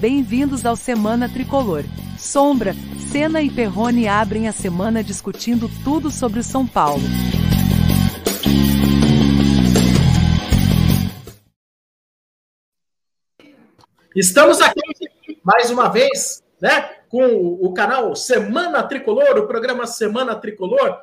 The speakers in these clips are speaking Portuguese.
Bem-vindos ao Semana Tricolor. Sombra, Senna e Perrone abrem a semana discutindo tudo sobre o São Paulo. Estamos aqui mais uma vez, né, com o canal Semana Tricolor, o programa Semana Tricolor,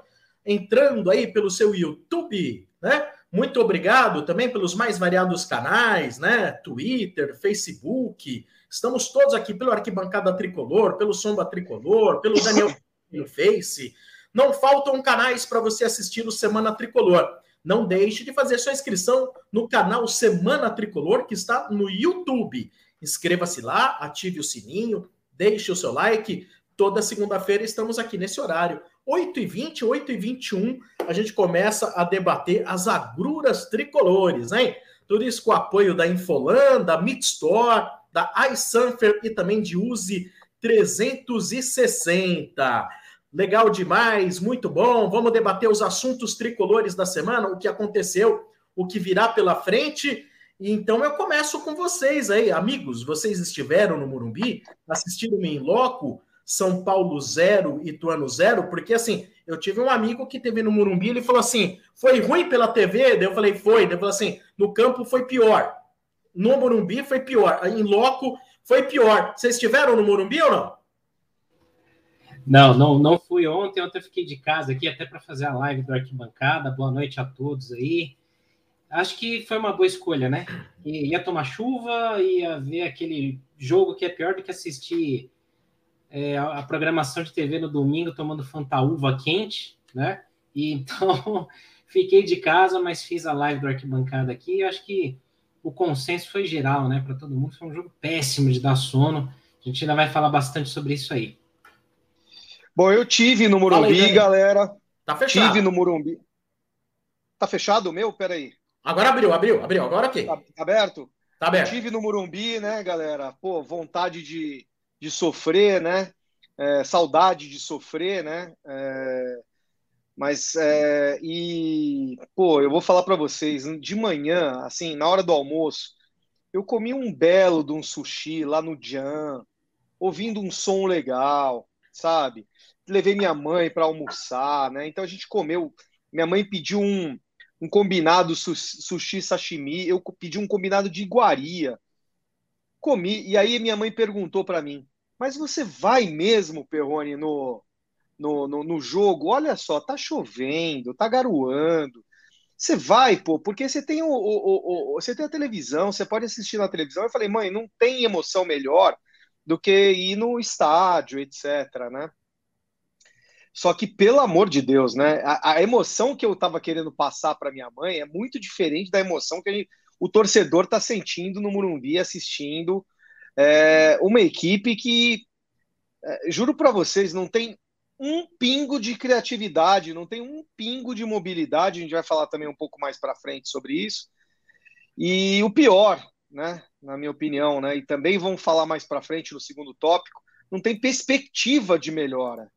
entrando aí pelo seu YouTube, né? Muito obrigado também pelos mais variados canais, né? Twitter, Facebook. Estamos todos aqui pelo Arquibancada Tricolor, pelo Somba Tricolor, pelo Daniel no Face. Não faltam canais para você assistir o Semana Tricolor. Não deixe de fazer sua inscrição no canal Semana Tricolor, que está no YouTube. Inscreva-se lá, ative o sininho, deixe o seu like. Toda segunda-feira estamos aqui nesse horário. 8h20, 8h21, a gente começa a debater as agruras tricolores, hein? Tudo isso com o apoio da Infolan, da Midstore, da iSunfer e também de Use 360. Legal demais, muito bom. Vamos debater os assuntos tricolores da semana, o que aconteceu, o que virá pela frente. Então eu começo com vocês aí, amigos. Vocês estiveram no Murumbi, assistiram-me em loco. São Paulo zero, Ituano zero, porque assim, eu tive um amigo que teve no Murumbi, ele falou assim: foi ruim pela TV? Daí eu falei, foi. Daí ele falou assim: no campo foi pior. No Murumbi foi pior. Em loco foi pior. Vocês estiveram no Murumbi ou não? Não, não, não fui ontem. Ontem eu fiquei de casa aqui até para fazer a live do Arquibancada. Boa noite a todos aí. Acho que foi uma boa escolha, né? Ia tomar chuva, ia ver aquele jogo que é pior do que assistir é, a programação de TV no domingo tomando fantaúva quente, né? E então fiquei de casa, mas fiz a live do arquibancada aqui. Acho que o consenso foi geral, né? Para todo mundo foi um jogo péssimo de dar sono. A gente ainda vai falar bastante sobre isso aí. Bom, eu tive no Morumbi, aí, galera. Tá fechado. Tive no Morumbi. Tá fechado o meu? Peraí. Agora abriu, abriu, abriu. Agora ok. Tá, tá aberto? Tá aberto. Eu tive no Morumbi, né, galera? Pô, vontade de de sofrer, né? É, saudade de sofrer, né? É, mas é, e pô, eu vou falar para vocês, de manhã, assim, na hora do almoço, eu comi um belo de um sushi lá no Jan, ouvindo um som legal, sabe? Levei minha mãe para almoçar, né? Então a gente comeu. Minha mãe pediu um, um combinado sushi sashimi, eu pedi um combinado de iguaria comi. E aí minha mãe perguntou para mim: Mas você vai mesmo, Perrone, no, no, no, no, jogo? Olha só, tá chovendo, tá garoando. Você vai, pô, porque você tem o, o, o, você tem a televisão, você pode assistir na televisão. Eu falei, mãe, não tem emoção melhor do que ir no estádio, etc, né? Só que, pelo amor de Deus, né? A, a emoção que eu estava querendo passar para minha mãe é muito diferente da emoção que gente, o torcedor está sentindo no Murumbi assistindo é, uma equipe que, é, juro para vocês, não tem um pingo de criatividade, não tem um pingo de mobilidade. A gente vai falar também um pouco mais para frente sobre isso. E o pior, né, na minha opinião, né, e também vamos falar mais para frente no segundo tópico, não tem perspectiva de melhora.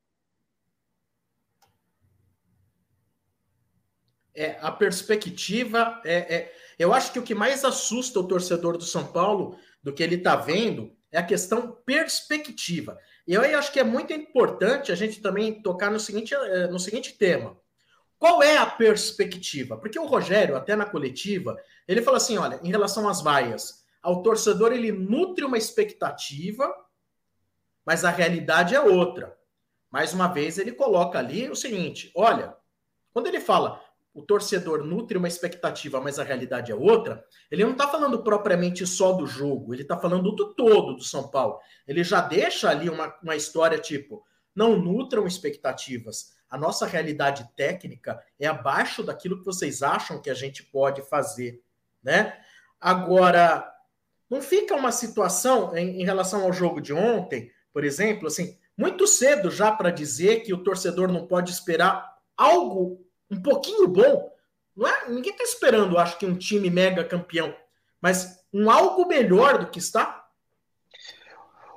É, a perspectiva é, é eu acho que o que mais assusta o torcedor do São Paulo do que ele está vendo é a questão perspectiva. E eu acho que é muito importante a gente também tocar no seguinte, eh, no seguinte tema. Qual é a perspectiva? Porque o Rogério, até na coletiva, ele fala assim: olha, em relação às vaias, ao torcedor ele nutre uma expectativa, mas a realidade é outra. Mais uma vez, ele coloca ali o seguinte: olha, quando ele fala o torcedor nutre uma expectativa, mas a realidade é outra, ele não está falando propriamente só do jogo, ele está falando do todo do São Paulo. Ele já deixa ali uma, uma história tipo: não nutram expectativas. A nossa realidade técnica é abaixo daquilo que vocês acham que a gente pode fazer, né? Agora, não fica uma situação em, em relação ao jogo de ontem, por exemplo, assim, muito cedo já para dizer que o torcedor não pode esperar algo um pouquinho bom. Não é, ninguém está esperando, acho que, um time mega campeão, mas um algo melhor do que está.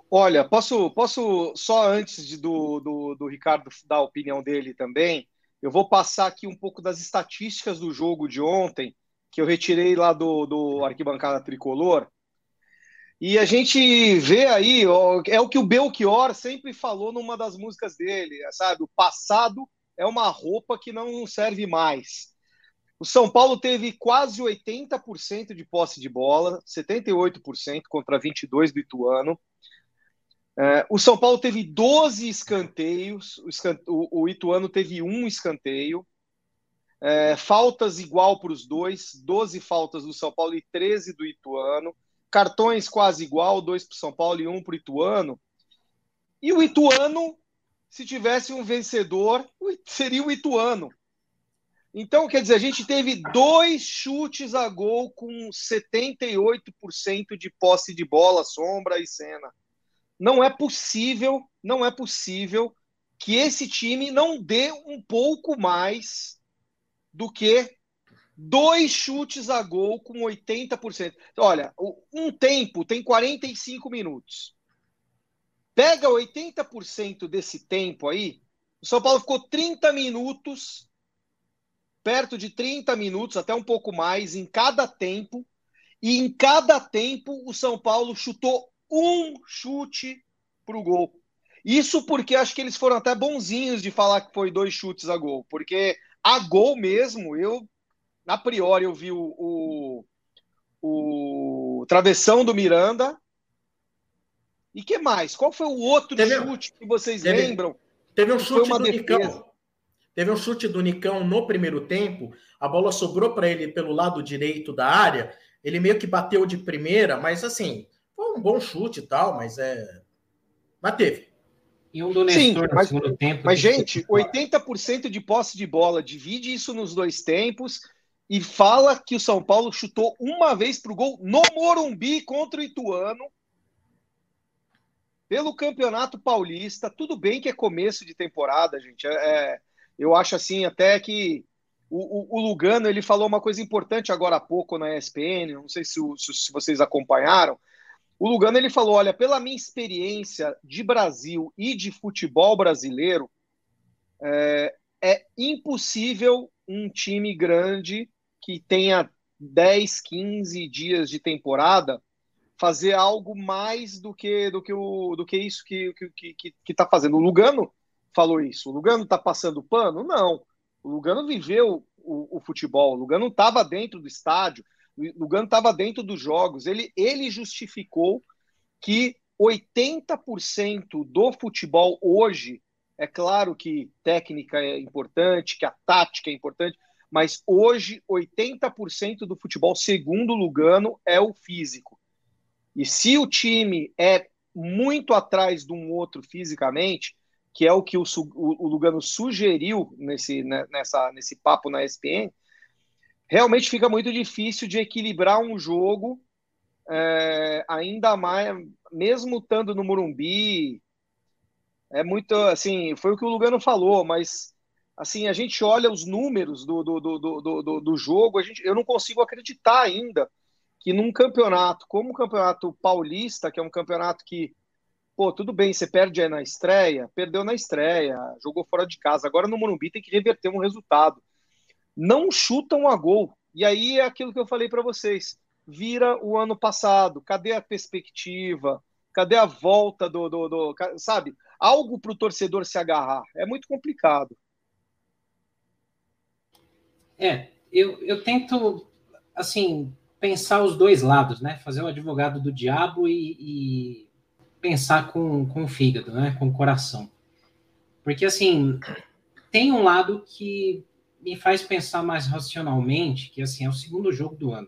Olha, posso, posso só antes de, do, do, do Ricardo dar a opinião dele também, eu vou passar aqui um pouco das estatísticas do jogo de ontem, que eu retirei lá do, do Arquibancada Tricolor. E a gente vê aí, é o que o Belchior sempre falou numa das músicas dele, sabe? O passado é uma roupa que não serve mais. O São Paulo teve quase 80% de posse de bola, 78% contra 22% do Ituano. É, o São Paulo teve 12 escanteios, o, o Ituano teve um escanteio. É, faltas igual para os dois, 12 faltas do São Paulo e 13 do Ituano. Cartões quase igual, dois para o São Paulo e um para o Ituano. E o Ituano, se tivesse um vencedor, seria o Ituano. Então, quer dizer, a gente teve dois chutes a gol com 78% de posse de bola, sombra e cena. Não é possível, não é possível que esse time não dê um pouco mais do que dois chutes a gol com 80%. Olha, um tempo tem 45 minutos. Pega 80% desse tempo aí, o São Paulo ficou 30 minutos perto de 30 minutos, até um pouco mais, em cada tempo. E em cada tempo, o São Paulo chutou um chute para o gol. Isso porque acho que eles foram até bonzinhos de falar que foi dois chutes a gol. Porque a gol mesmo, eu, a priori, eu vi o, o, o travessão do Miranda. E que mais? Qual foi o outro teve, chute que vocês teve, lembram? Teve um chute do defesa. Nicão. Teve um chute do Nicão no primeiro tempo, a bola sobrou para ele pelo lado direito da área, ele meio que bateu de primeira, mas assim, foi um bom chute e tal, mas é. Mas teve. E um do Nestor Sim, mas, no segundo tempo. Mas, gente, 80% de posse de bola, divide isso nos dois tempos e fala que o São Paulo chutou uma vez para o gol no Morumbi contra o Ituano. Pelo Campeonato Paulista, tudo bem que é começo de temporada, gente. É, é eu acho assim até que o, o, Lugano ele falou uma coisa importante agora há pouco na ESPN, não sei se, se, se vocês acompanharam. O Lugano ele falou: olha, pela minha experiência de Brasil e de futebol brasileiro, é, é impossível um time grande que tenha 10, 15 dias de temporada fazer algo mais do que do que, o, do que isso que está que, que, que tá fazendo. O Lugano falou isso. O Lugano está passando pano? Não. O Lugano viveu o, o futebol. O Lugano estava dentro do estádio. O Lugano estava dentro dos jogos. Ele, ele justificou que 80% do futebol hoje, é claro que técnica é importante, que a tática é importante, mas hoje 80% do futebol, segundo Lugano, é o físico. E se o time é muito atrás de um outro fisicamente, que é o que o, o, Lugano sugeriu nesse, né, nessa, nesse papo na ESPN, realmente fica muito difícil de equilibrar um jogo, é, ainda mais, mesmo estando no Morumbi. É muito assim, foi o que o Lugano falou, mas assim, a gente olha os números do, do, do, do, do, do jogo, a gente, eu não consigo acreditar ainda que num campeonato como o Campeonato Paulista, que é um campeonato que pô, tudo bem, você perde na estreia, perdeu na estreia, jogou fora de casa. Agora no Morumbi tem que reverter um resultado. Não chutam a gol. E aí é aquilo que eu falei para vocês. Vira o ano passado. Cadê a perspectiva? Cadê a volta do. do, do sabe? Algo para o torcedor se agarrar. É muito complicado. É, eu, eu tento, assim, pensar os dois lados, né? Fazer o advogado do diabo e, e pensar com, com o fígado, né? Com o coração. Porque, assim, tem um lado que me faz pensar mais racionalmente, que, assim, é o segundo jogo do ano.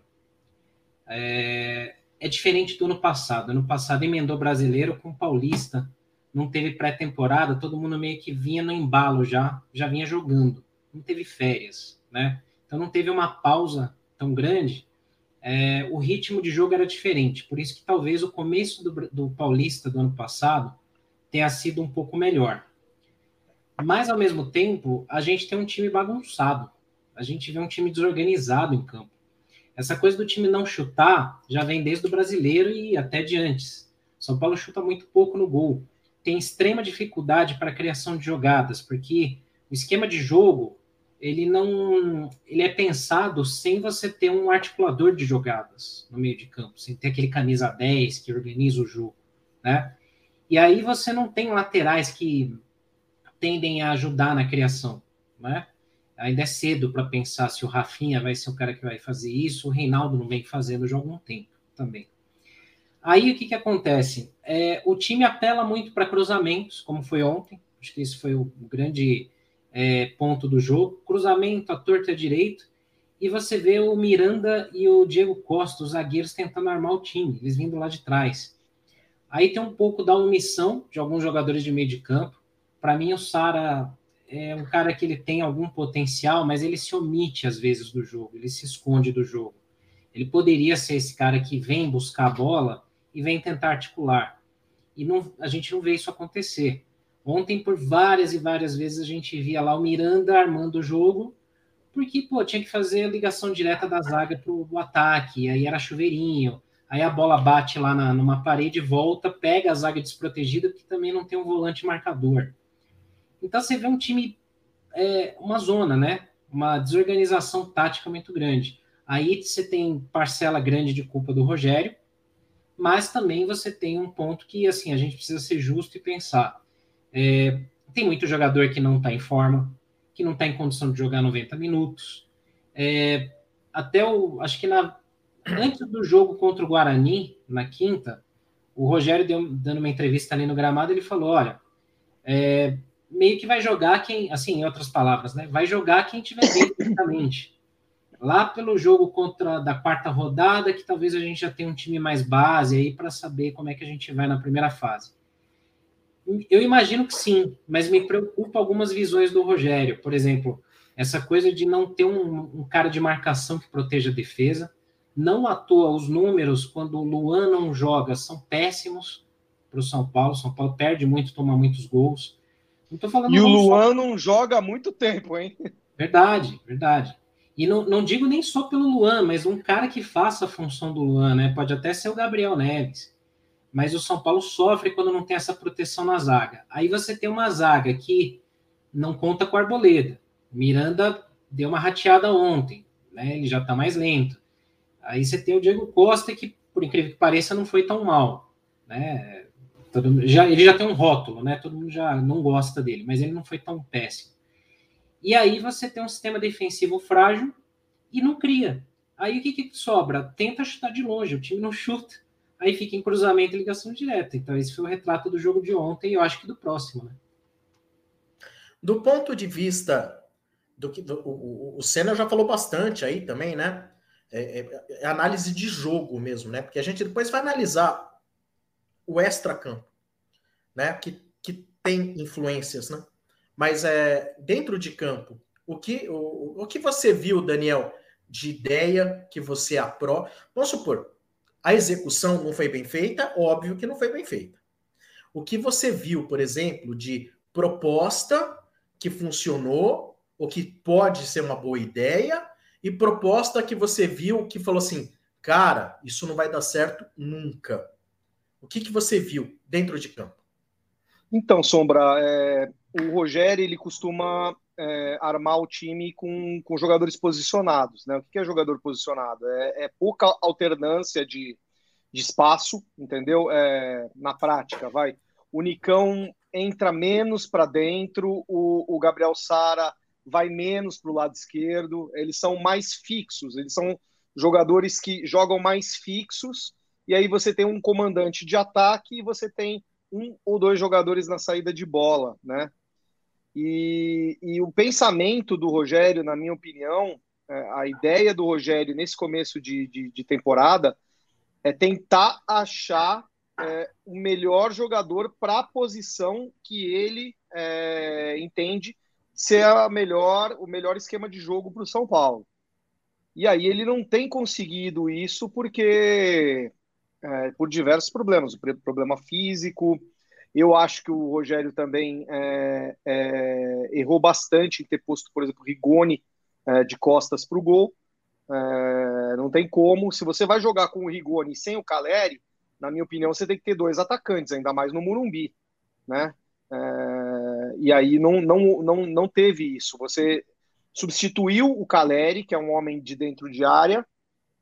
É, é diferente do ano passado. Ano passado emendou brasileiro com paulista, não teve pré-temporada, todo mundo meio que vinha no embalo já, já vinha jogando. Não teve férias, né? Então não teve uma pausa tão grande é, o ritmo de jogo era diferente. Por isso que talvez o começo do, do Paulista do ano passado tenha sido um pouco melhor. Mas, ao mesmo tempo, a gente tem um time bagunçado. A gente vê um time desorganizado em campo. Essa coisa do time não chutar já vem desde o brasileiro e até de antes. São Paulo chuta muito pouco no gol. Tem extrema dificuldade para a criação de jogadas, porque o esquema de jogo ele não ele é pensado sem você ter um articulador de jogadas no meio de campo, sem ter aquele camisa 10 que organiza o jogo, né? E aí você não tem laterais que tendem a ajudar na criação, né? Ainda é cedo para pensar se o Rafinha vai ser o cara que vai fazer isso, o Reinaldo não vem fazendo já há algum tempo também. Aí o que, que acontece? É, o time apela muito para cruzamentos, como foi ontem, acho que esse foi o grande é, ponto do jogo, cruzamento à torta à direito, e você vê o Miranda e o Diego Costa, os zagueiros, tentando armar o time, eles vindo lá de trás. Aí tem um pouco da omissão de alguns jogadores de meio de campo. Para mim, o Sara é um cara que ele tem algum potencial, mas ele se omite às vezes do jogo, ele se esconde do jogo. Ele poderia ser esse cara que vem buscar a bola e vem tentar articular. E não, a gente não vê isso acontecer. Ontem, por várias e várias vezes, a gente via lá o Miranda armando o jogo, porque, pô, tinha que fazer a ligação direta da zaga para o ataque, aí era chuveirinho, aí a bola bate lá na, numa parede, volta, pega a zaga desprotegida, que também não tem um volante marcador. Então você vê um time, é, uma zona, né? Uma desorganização tática muito grande. Aí você tem parcela grande de culpa do Rogério, mas também você tem um ponto que, assim, a gente precisa ser justo e pensar é, tem muito jogador que não está em forma, que não está em condição de jogar 90 minutos. É, até o. Acho que na, antes do jogo contra o Guarani, na quinta, o Rogério deu, dando uma entrevista ali no gramado, ele falou: olha, é, meio que vai jogar quem, assim, em outras palavras, né? Vai jogar quem tiver bem fisicamente. Lá pelo jogo contra da quarta rodada, que talvez a gente já tenha um time mais base aí para saber como é que a gente vai na primeira fase. Eu imagino que sim, mas me preocupa algumas visões do Rogério. Por exemplo, essa coisa de não ter um, um cara de marcação que proteja a defesa. Não à toa, os números, quando o Luan não joga, são péssimos para o São Paulo. São Paulo perde muito, toma muitos gols. Não tô falando e o Luan só... não joga há muito tempo, hein? Verdade, verdade. E não, não digo nem só pelo Luan, mas um cara que faça a função do Luan, né? Pode até ser o Gabriel Neves mas o São Paulo sofre quando não tem essa proteção na zaga. Aí você tem uma zaga que não conta com a Arboleda. Miranda deu uma rateada ontem, né? Ele já está mais lento. Aí você tem o Diego Costa, que, por incrível que pareça, não foi tão mal. Né? Todo, já, ele já tem um rótulo, né? Todo mundo já não gosta dele, mas ele não foi tão péssimo. E aí você tem um sistema defensivo frágil e não cria. Aí o que, que sobra? Tenta chutar de longe, o time não chuta aí fica em cruzamento e ligação direta. Então, esse foi o retrato do jogo de ontem e eu acho que do próximo, né? Do ponto de vista do que do, o, o Senna já falou bastante aí também, né? É, é, é, análise de jogo mesmo, né? Porque a gente depois vai analisar o extra-campo, né? Que, que tem influências, né? Mas é, dentro de campo, o que, o, o que você viu, Daniel, de ideia que você aprova? Vamos supor, a execução não foi bem feita? Óbvio que não foi bem feita. O que você viu, por exemplo, de proposta que funcionou, ou que pode ser uma boa ideia, e proposta que você viu que falou assim, cara, isso não vai dar certo nunca. O que, que você viu dentro de campo? Então, Sombra, é, o Rogério ele costuma é, armar o time com, com jogadores posicionados. Né? O que é jogador posicionado? É, é pouca alternância de, de espaço, entendeu? É, na prática, vai. O Nicão entra menos para dentro, o, o Gabriel Sara vai menos para o lado esquerdo. Eles são mais fixos, eles são jogadores que jogam mais fixos. E aí você tem um comandante de ataque e você tem um ou dois jogadores na saída de bola, né? E, e o pensamento do Rogério, na minha opinião, é, a ideia do Rogério nesse começo de, de, de temporada é tentar achar é, o melhor jogador para a posição que ele é, entende ser a melhor, o melhor esquema de jogo para o São Paulo. E aí ele não tem conseguido isso porque é, por diversos problemas, problema físico, eu acho que o Rogério também é, é, errou bastante em ter posto, por exemplo, Rigoni é, de costas para o gol. É, não tem como. Se você vai jogar com o Rigoni sem o Caleri, na minha opinião, você tem que ter dois atacantes, ainda mais no Murumbi, né? É, e aí não, não, não, não teve isso. Você substituiu o Caleri, que é um homem de dentro de área,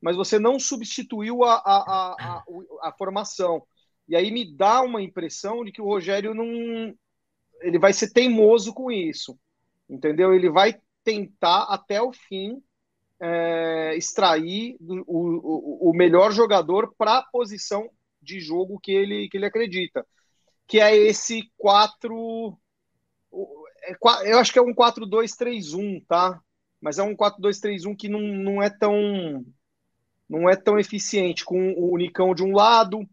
mas você não substituiu a, a, a, a, a formação. E aí me dá uma impressão de que o Rogério não. Ele vai ser teimoso com isso. Entendeu? Ele vai tentar até o fim é, extrair o, o, o melhor jogador para a posição de jogo que ele, que ele acredita. Que é esse 4. É eu acho que é um 4-2-3-1, tá? Mas é um 4-2-3-1 que não, não é tão não é tão eficiente, com o Nicão de um lado,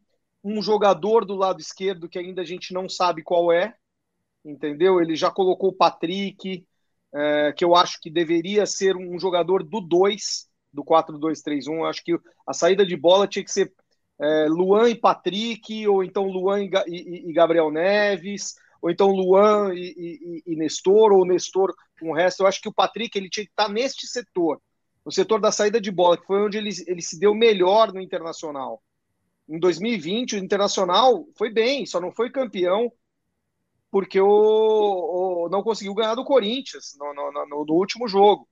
um jogador do lado esquerdo que ainda a gente não sabe qual é, entendeu? Ele já colocou o Patrick, é, que eu acho que deveria ser um jogador do 2, do 4-2-3-1. Acho que a saída de bola tinha que ser é, Luan e Patrick, ou então Luan e, e, e Gabriel Neves, ou então Luan e, e, Nestor, ou Nestor com o resto. Eu acho que o Patrick ele tinha que estar neste setor no setor da saída de bola, que foi onde ele, ele se deu melhor no Internacional. Em 2020, o Internacional foi bem, só não foi campeão porque o, o não conseguiu ganhar do Corinthians no, no, no, no último jogo.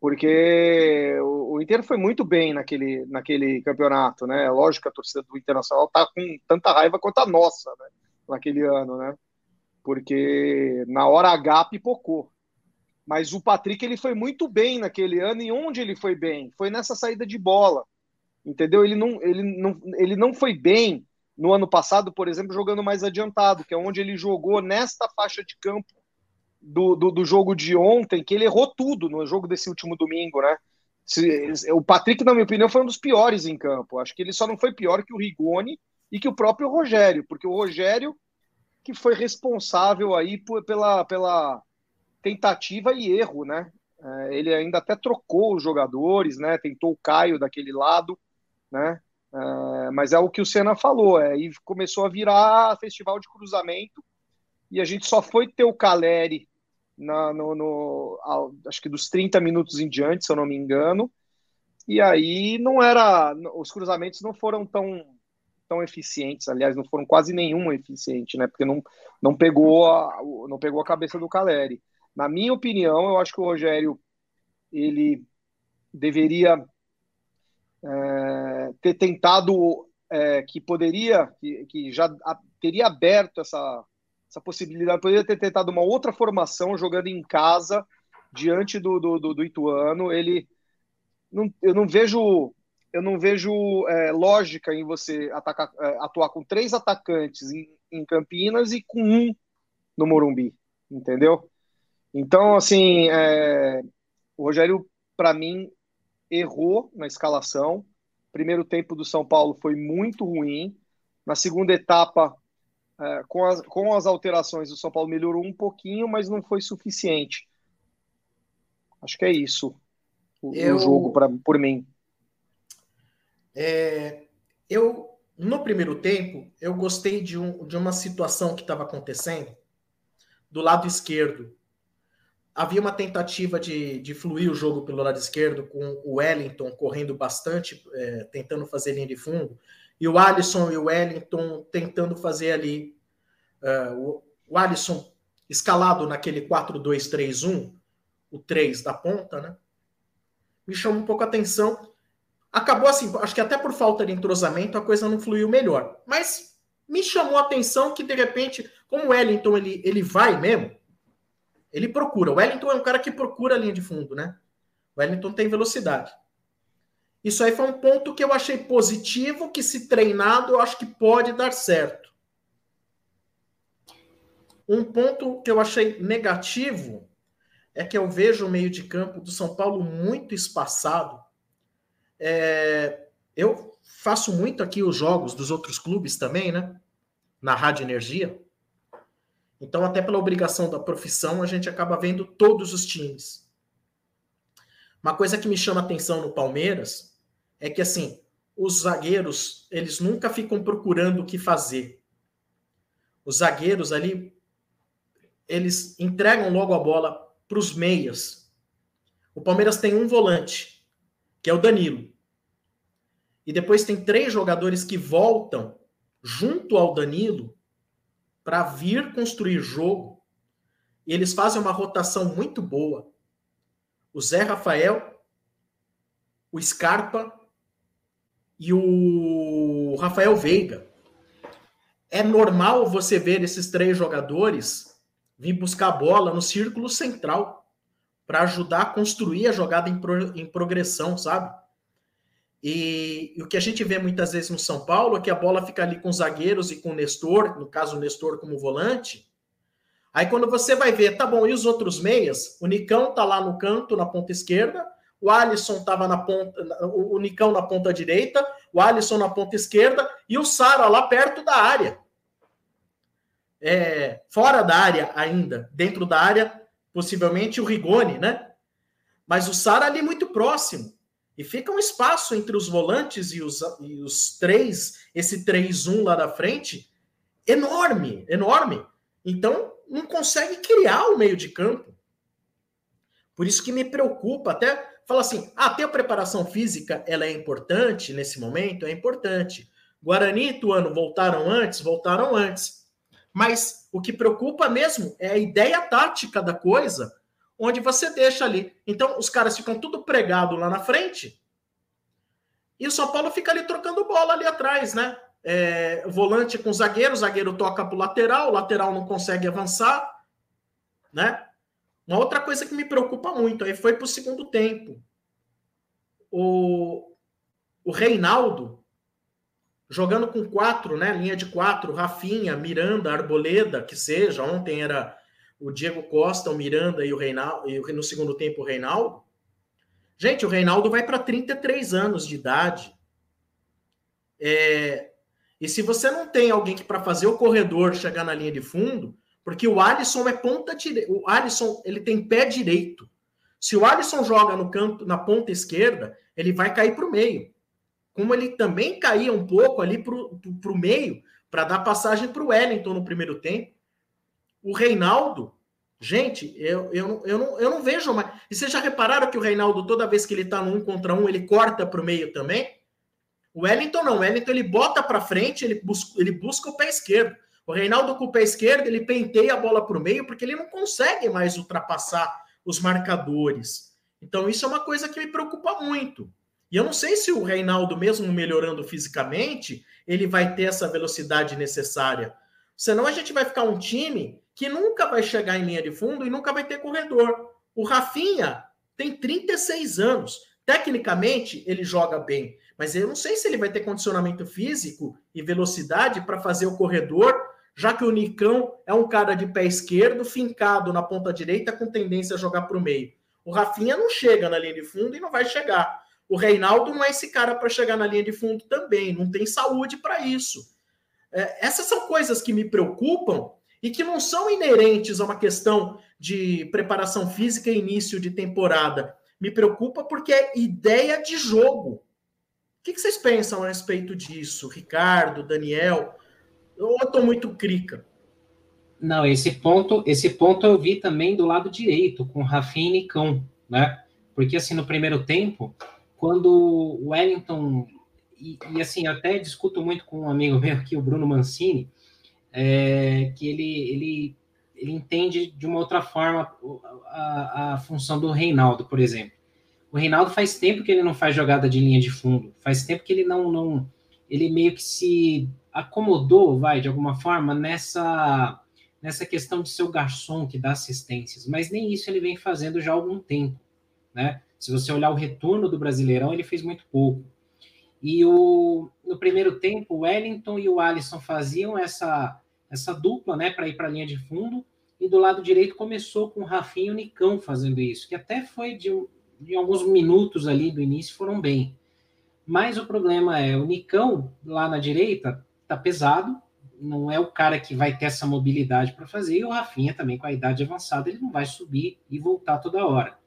Porque o, o, Inter foi muito bem naquele, naquele campeonato, né? Lógico que a torcida do Internacional tá com tanta raiva quanto a nossa, né? Naquele ano, né? Porque na hora H pipocou. Mas o Patrick ele foi muito bem naquele ano e onde ele foi bem? Foi nessa saída de bola. Entendeu? Ele não, ele não, ele não foi bem no ano passado, por exemplo, jogando mais adiantado, que é onde ele jogou nesta faixa de campo do, do, do jogo de ontem, que ele errou tudo no jogo desse último domingo, né? O Patrick, na minha opinião, foi um dos piores em campo. Acho que ele só não foi pior que o Rigoni e que o próprio Rogério, porque o Rogério que foi responsável aí por, pela, pela tentativa e erro, né? É, ele ainda até trocou os jogadores, né? Tentou o Caio daquele lado, né? É, mas é o que o Senna falou, é, e começou a virar festival de cruzamento e a gente só foi ter o Caleri na, no, no ao, acho que dos 30 minutos em diante, se eu não me engano, e aí não era, os cruzamentos não foram tão tão eficientes, aliás, não foram quase nenhum eficiente, né? Porque não, não pegou a, não pegou a cabeça do Caleri. Na minha opinião, eu acho que o Rogério ele deveria é, ter tentado é, que poderia, que, que já a, teria aberto essa, essa possibilidade, poderia ter tentado uma outra formação jogando em casa diante do, do, do, do Ituano. Ele não, eu não vejo eu não vejo é, lógica em você atacar, é, atuar com três atacantes em, em Campinas e com um no Morumbi, entendeu? Então, assim, é, o Rogério, para mim, errou na escalação. Primeiro tempo do São Paulo foi muito ruim. Na segunda etapa, é, com, as, com as alterações, o São Paulo melhorou um pouquinho, mas não foi suficiente. Acho que é isso o, eu, o jogo pra, por mim. É, eu no primeiro tempo eu gostei de, um, de uma situação que estava acontecendo do lado esquerdo havia uma tentativa de, de fluir o jogo pelo lado esquerdo, com o Wellington correndo bastante, é, tentando fazer linha de fundo, e o Alisson e o Wellington tentando fazer ali. Uh, o, o Alisson escalado naquele 4-2-3-1, o 3 da ponta, né? Me chamou um pouco a atenção. Acabou assim, acho que até por falta de entrosamento a coisa não fluiu melhor. Mas me chamou a atenção que, de repente, como o Wellington ele, ele vai mesmo, ele procura. O Wellington é um cara que procura a linha de fundo, né? O Wellington tem velocidade. Isso aí foi um ponto que eu achei positivo, que se treinado, eu acho que pode dar certo. Um ponto que eu achei negativo é que eu vejo o meio de campo do São Paulo muito espaçado. É, eu faço muito aqui os jogos dos outros clubes também, né? Na Rádio Energia. Então, até pela obrigação da profissão, a gente acaba vendo todos os times. Uma coisa que me chama atenção no Palmeiras é que, assim, os zagueiros, eles nunca ficam procurando o que fazer. Os zagueiros ali, eles entregam logo a bola para os meias. O Palmeiras tem um volante, que é o Danilo. E depois tem três jogadores que voltam junto ao Danilo para vir construir jogo, e eles fazem uma rotação muito boa. o Zé Rafael, o Scarpa e o Rafael Veiga. É normal você ver esses três jogadores vir buscar a bola no círculo central para ajudar a construir a jogada em, pro, em progressão, sabe? E, e, o que a gente vê muitas vezes no São Paulo é que a bola fica ali com os zagueiros e com o Nestor, no caso o Nestor como volante. Aí quando você vai ver, tá bom, e os outros meias? O Nicão tá lá no canto, na ponta esquerda, o Alisson tava na ponta, o Nicão na ponta direita, o Alisson na ponta esquerda e o Sara lá perto da área. É, fora da área ainda, dentro da área, possivelmente o Rigoni, né? Mas o Sara ali muito próximo. E fica um espaço entre os volantes e os, e os três, esse 3-1 lá da frente, enorme, enorme. Então, não consegue criar o meio de campo. Por isso que me preocupa, até fala assim: ah, ter a preparação física ela é importante nesse momento? É importante. Guarani e Tuano voltaram antes? Voltaram antes. Mas o que preocupa mesmo é a ideia tática da coisa, onde você deixa ali. Então, os caras ficam tudo pregado lá na frente, e o São Paulo fica ali trocando bola ali atrás, né? É, volante com zagueiro, zagueiro toca para o lateral, o lateral não consegue avançar, né? Uma outra coisa que me preocupa muito, aí foi para o segundo tempo. O, o Reinaldo, jogando com quatro, né? Linha de quatro, Rafinha, Miranda, Arboleda, que seja. Ontem era o Diego Costa, o Miranda e o Reinaldo, e no segundo tempo o Reinaldo. Gente, o Reinaldo vai para 33 anos de idade. É, e se você não tem alguém que para fazer o corredor chegar na linha de fundo, porque o Alisson é ponta direita. O Alisson, ele tem pé direito. Se o Alisson joga no canto, na ponta esquerda, ele vai cair para o meio. Como ele também caía um pouco ali para o meio, para dar passagem para o Wellington no primeiro tempo. O Reinaldo, gente, eu, eu, eu, não, eu não vejo mais. E vocês já repararam que o Reinaldo, toda vez que ele está no um contra um, ele corta para o meio também? O Wellington não. O Wellington ele bota para frente, ele busca, ele busca o pé esquerdo. O Reinaldo com o pé esquerdo, ele penteia a bola para o meio porque ele não consegue mais ultrapassar os marcadores. Então, isso é uma coisa que me preocupa muito. E eu não sei se o Reinaldo, mesmo melhorando fisicamente, ele vai ter essa velocidade necessária. Senão a gente vai ficar um time que nunca vai chegar em linha de fundo e nunca vai ter corredor. O Rafinha tem 36 anos. Tecnicamente, ele joga bem, mas eu não sei se ele vai ter condicionamento físico e velocidade para fazer o corredor já que o Nicão é um cara de pé esquerdo, fincado na ponta direita, com tendência a jogar para o meio. O Rafinha não chega na linha de fundo e não vai chegar. O Reinaldo não é esse cara para chegar na linha de fundo também, não tem saúde para isso. É, essas são coisas que me preocupam e que não são inerentes a uma questão de preparação física e início de temporada. Me preocupa porque é ideia de jogo. O que, vocês pensam a respeito disso, Ricardo, Daniel? Ou eu tô muito crica? Não, esse ponto, esse ponto eu vi também do lado direito, com Rafinha e Nicão, né? Porque assim, no primeiro tempo, quando o Wellington, e, e assim, até discuto muito com um amigo meu aqui, o Bruno Mancini, é, que ele, ele, ele entende de uma outra forma a, a função do Reinaldo, por exemplo. O Reinaldo faz tempo que ele não faz jogada de linha de fundo, faz tempo que ele não, não ele meio que se acomodou, vai, de alguma forma, nessa, nessa questão de ser o garçom que dá assistências, mas nem isso ele vem fazendo já há algum tempo, né? Se você olhar o retorno do Brasileirão, ele fez muito pouco. E o, no primeiro tempo, o Wellington e o Alisson faziam essa, essa dupla, né, para ir para a linha de fundo, e do lado direito começou com o Rafinho e o Nicão fazendo isso, que até foi de, de alguns minutos ali do início foram bem. Mas o problema é, o Nicão, lá na direita, tá pesado, não é o cara que vai ter essa mobilidade para fazer, e o Rafinha também, com a idade avançada, ele não vai subir e voltar toda hora.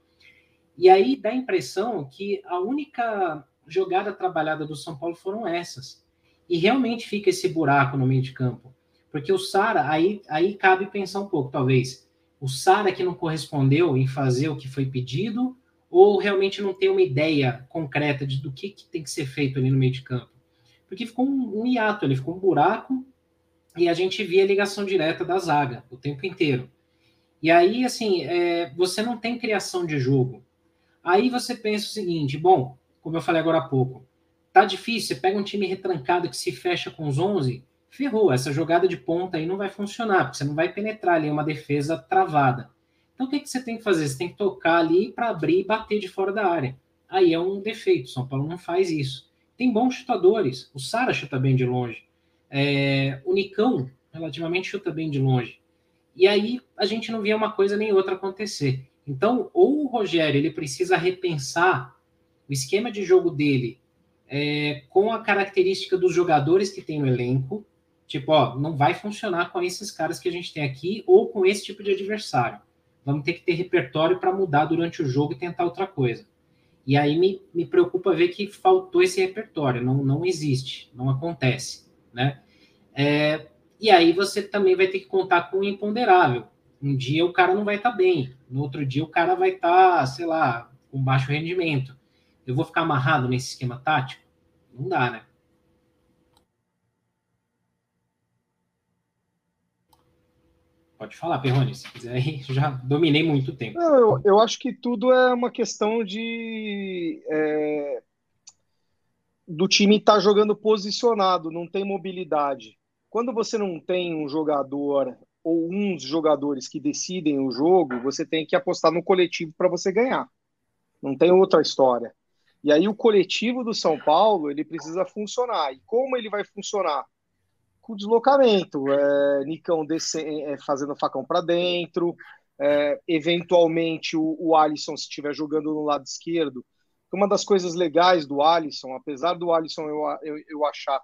E aí dá a impressão que a única jogada trabalhada do São Paulo foram essas. E realmente fica esse buraco no meio de campo. Porque o Sara, aí, aí cabe pensar um pouco, talvez. O Sara que não correspondeu em fazer o que foi pedido, ou realmente não tem uma ideia concreta de do que, que tem que ser feito ali no meio de campo porque ficou um, um hiato, ele ficou um buraco e a gente via a ligação direta da zaga o tempo inteiro. E aí, assim, é, você não tem criação de jogo. Aí você pensa o seguinte, bom, como eu falei agora há pouco, tá difícil, você pega um time retrancado que se fecha com os 11, ferrou, essa jogada de ponta aí não vai funcionar, porque você não vai penetrar ali uma defesa travada. Então o que, que você tem que fazer? Você tem que tocar ali para abrir e bater de fora da área. Aí é um defeito, São Paulo não faz isso. Tem bons chutadores, o Sara chuta bem de longe, é, o Nicão relativamente chuta bem de longe. E aí a gente não via uma coisa nem outra acontecer. Então, ou o Rogério ele precisa repensar o esquema de jogo dele é, com a característica dos jogadores que tem no elenco, tipo, ó, não vai funcionar com esses caras que a gente tem aqui ou com esse tipo de adversário. Vamos ter que ter repertório para mudar durante o jogo e tentar outra coisa. E aí me, me preocupa ver que faltou esse repertório, não, não existe, não acontece, né? É, e aí você também vai ter que contar com o imponderável. Um dia o cara não vai estar tá bem, no outro dia o cara vai estar, tá, sei lá, com baixo rendimento. Eu vou ficar amarrado nesse esquema tático? Não dá, né? Pode falar, Perrone, se quiser já dominei muito tempo. Não, eu, eu acho que tudo é uma questão de. É, do time estar tá jogando posicionado, não tem mobilidade. Quando você não tem um jogador ou uns jogadores que decidem o jogo, você tem que apostar no coletivo para você ganhar. Não tem outra história. E aí o coletivo do São Paulo ele precisa funcionar. E como ele vai funcionar? Com deslocamento, é, Nicão descendo, é, fazendo facão para dentro, é, eventualmente o, o Alisson se estiver jogando no lado esquerdo. Uma das coisas legais do Alisson, apesar do Alisson eu, eu, eu achar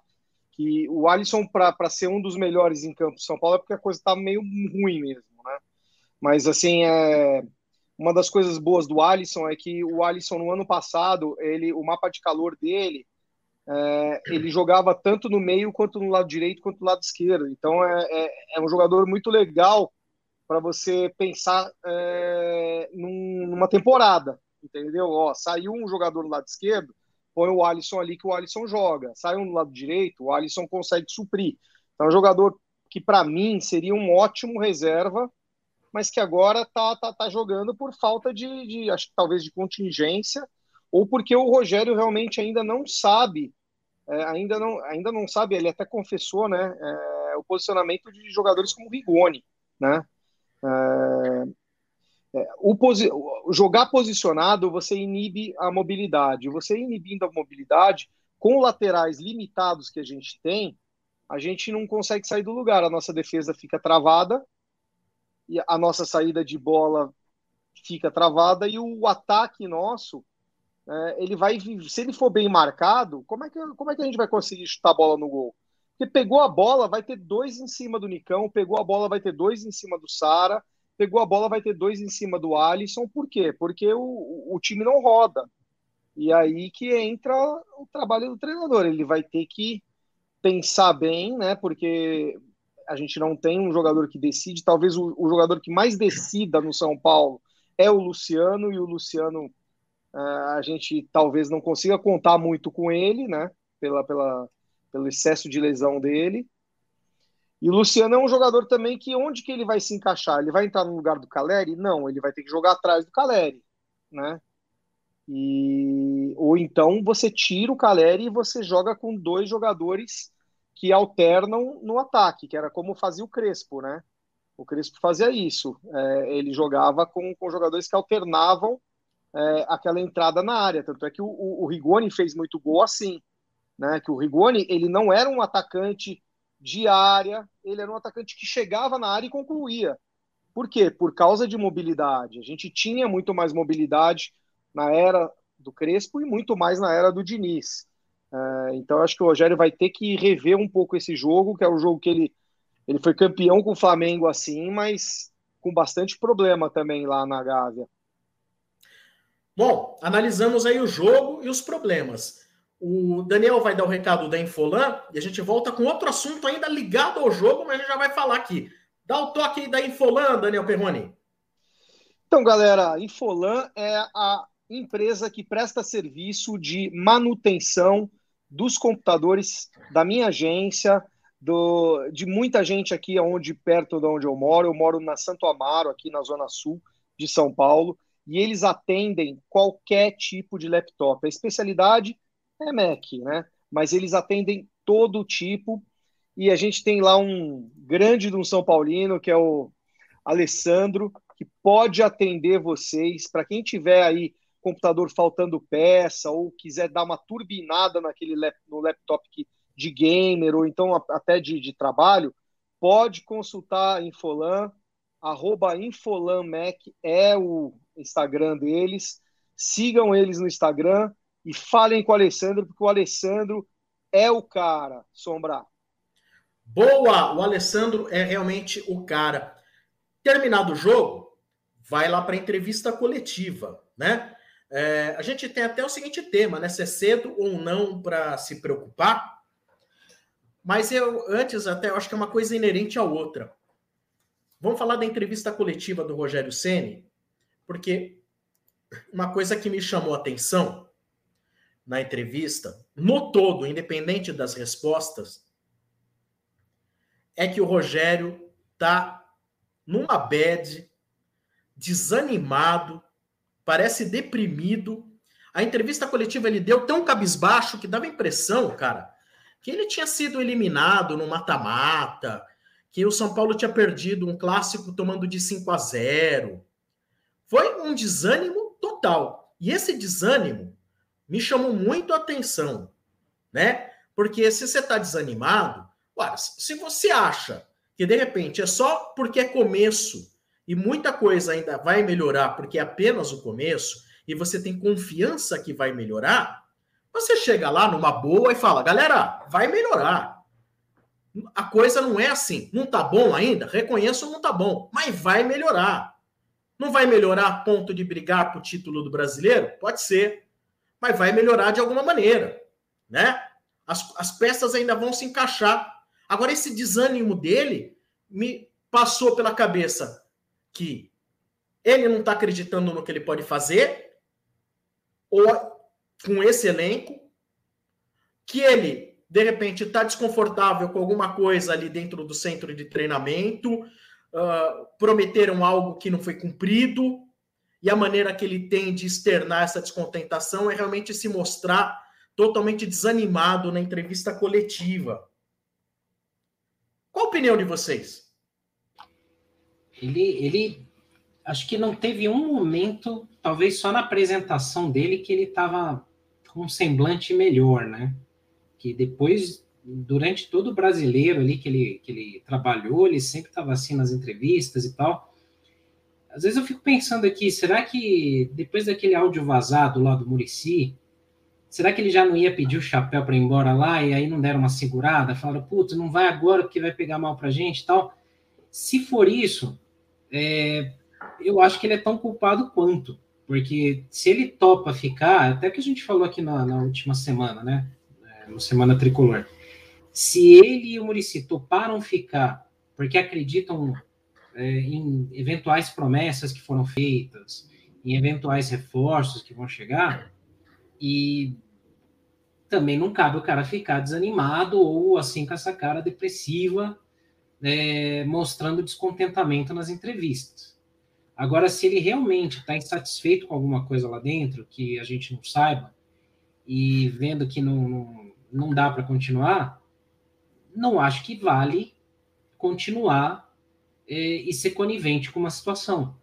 que o Alisson, para ser um dos melhores em campo de São Paulo, é porque a coisa está meio ruim mesmo, né? Mas, assim, é, uma das coisas boas do Alisson é que o Alisson, no ano passado, ele, o mapa de calor dele, é, ele jogava tanto no meio quanto no lado direito quanto no lado esquerdo. Então, é, é, é um jogador muito legal para você pensar é, num, numa temporada, entendeu? Ó, saiu um jogador no lado esquerdo, põe o Alisson ali que o Alisson joga. Sai um do lado direito, o Alisson consegue suprir. Então, é um jogador que, para mim, seria um ótimo reserva, mas que agora tá, tá, tá jogando por falta de, de, acho que talvez de contingência, ou porque o Rogério realmente ainda não sabe, é, ainda, não, ainda não sabe, ele até confessou, né, é, o posicionamento de jogadores como Rigoni, né, é, é, o posi jogar posicionado, você inibe a mobilidade. Você inibindo a mobilidade, com laterais limitados que a gente tem, a gente não consegue sair do lugar. A nossa defesa fica travada, e a nossa saída de bola fica travada, e o ataque nosso, é, ele vai. Se ele for bem marcado, como é, que, como é que a gente vai conseguir chutar a bola no gol? Porque pegou a bola, vai ter dois em cima do Nicão, pegou a bola, vai ter dois em cima do Sara pegou a bola, vai ter dois em cima do Alisson. Por quê? Porque o, o time não roda. E aí que entra o trabalho do treinador. Ele vai ter que pensar bem, né? Porque a gente não tem um jogador que decide. Talvez o, o jogador que mais decida no São Paulo é o Luciano, e o Luciano a gente talvez não consiga contar muito com ele, né? Pela, pela, pelo excesso de lesão dele. E o Luciano é um jogador também que onde que ele vai se encaixar? Ele vai entrar no lugar do Caleri? Não, ele vai ter que jogar atrás do Caleri, né? E ou então você tira o Caleri e você joga com dois jogadores que alternam no ataque, que era como fazia o Crespo, né? O Crespo fazia isso. É, ele jogava com, com jogadores que alternavam é, aquela entrada na área. Tanto é que o, o, o Rigoni fez muito gol assim, né? Que o Rigoni ele não era um atacante de área, ele era um atacante que chegava na área e concluía. Por quê? Por causa de mobilidade. A gente tinha muito mais mobilidade na era do Crespo e muito mais na era do Diniz. É, então acho que o Rogério vai ter que rever um pouco esse jogo, que é um jogo que ele, ele foi campeão com o Flamengo assim, mas com bastante problema também lá na Gávea. Bom, analisamos aí o jogo e os problemas. O Daniel vai dar o recado da Infolan e a gente volta com outro assunto ainda ligado ao jogo, mas a gente já vai falar aqui. Dá o toque aí da Infolan, Daniel Perrone. Então, galera, Infolan é a empresa que presta serviço de manutenção dos computadores da minha agência, do, de muita gente aqui onde perto de onde eu moro. Eu moro na Santo Amaro, aqui na Zona Sul de São Paulo. E eles atendem qualquer tipo de laptop. A especialidade é Mac, né? Mas eles atendem todo tipo. E a gente tem lá um grande de um São Paulino, que é o Alessandro, que pode atender vocês. Para quem tiver aí computador faltando peça ou quiser dar uma turbinada naquele no laptop que, de gamer ou então até de, de trabalho, pode consultar a Infolan, arroba InfolanMac é o Instagram deles. Sigam eles no Instagram e falem com o Alessandro, porque o Alessandro é o cara, Sombra. Boa! O Alessandro é realmente o cara. Terminado o jogo, vai lá para entrevista coletiva, né? É, a gente tem até o seguinte tema, né? Se é cedo ou não para se preocupar. Mas eu, antes, até eu acho que é uma coisa inerente à outra. Vamos falar da entrevista coletiva do Rogério Ceni, porque uma coisa que me chamou a atenção na entrevista, no todo, independente das respostas, é que o Rogério tá numa bad, desanimado, parece deprimido. A entrevista coletiva ele deu tão cabisbaixo que dava impressão, cara, que ele tinha sido eliminado no mata-mata, que o São Paulo tinha perdido um clássico tomando de 5 a 0. Foi um desânimo total. E esse desânimo me chamou muito a atenção, né? Porque se você está desanimado, se você acha que de repente é só porque é começo e muita coisa ainda vai melhorar porque é apenas o começo e você tem confiança que vai melhorar, você chega lá numa boa e fala, galera, vai melhorar. A coisa não é assim. Não tá bom ainda? Reconheço não tá bom, mas vai melhorar. Não vai melhorar a ponto de brigar por título do brasileiro? Pode ser. Mas vai melhorar de alguma maneira, né? As, as peças ainda vão se encaixar. Agora, esse desânimo dele me passou pela cabeça que ele não está acreditando no que ele pode fazer, ou com esse elenco, que ele de repente está desconfortável com alguma coisa ali dentro do centro de treinamento, prometeram algo que não foi cumprido, e a maneira que ele tem de externar essa descontentação é realmente se mostrar totalmente desanimado na entrevista coletiva. Qual a opinião de vocês? Ele, ele acho que não teve um momento, talvez só na apresentação dele, que ele estava com um semblante melhor, né? que depois, durante todo o brasileiro ali que ele, que ele trabalhou, ele sempre estava assim nas entrevistas e tal. Às vezes eu fico pensando aqui, será que depois daquele áudio vazado lá do Murici, será que ele já não ia pedir o chapéu para ir embora lá e aí não deram uma segurada? Falaram, putz, não vai agora porque vai pegar mal para gente e tal. Se for isso, é, eu acho que ele é tão culpado quanto. Porque se ele topa ficar, até que a gente falou aqui na, na última semana, né? no Semana Tricolor. Se ele e o Murici toparam ficar porque acreditam é, em eventuais promessas que foram feitas, em eventuais reforços que vão chegar, e também não cabe o cara ficar desanimado ou assim com essa cara depressiva, é, mostrando descontentamento nas entrevistas. Agora, se ele realmente está insatisfeito com alguma coisa lá dentro que a gente não saiba, e vendo que não, não não dá para continuar, não acho que vale continuar é, e ser conivente com uma situação.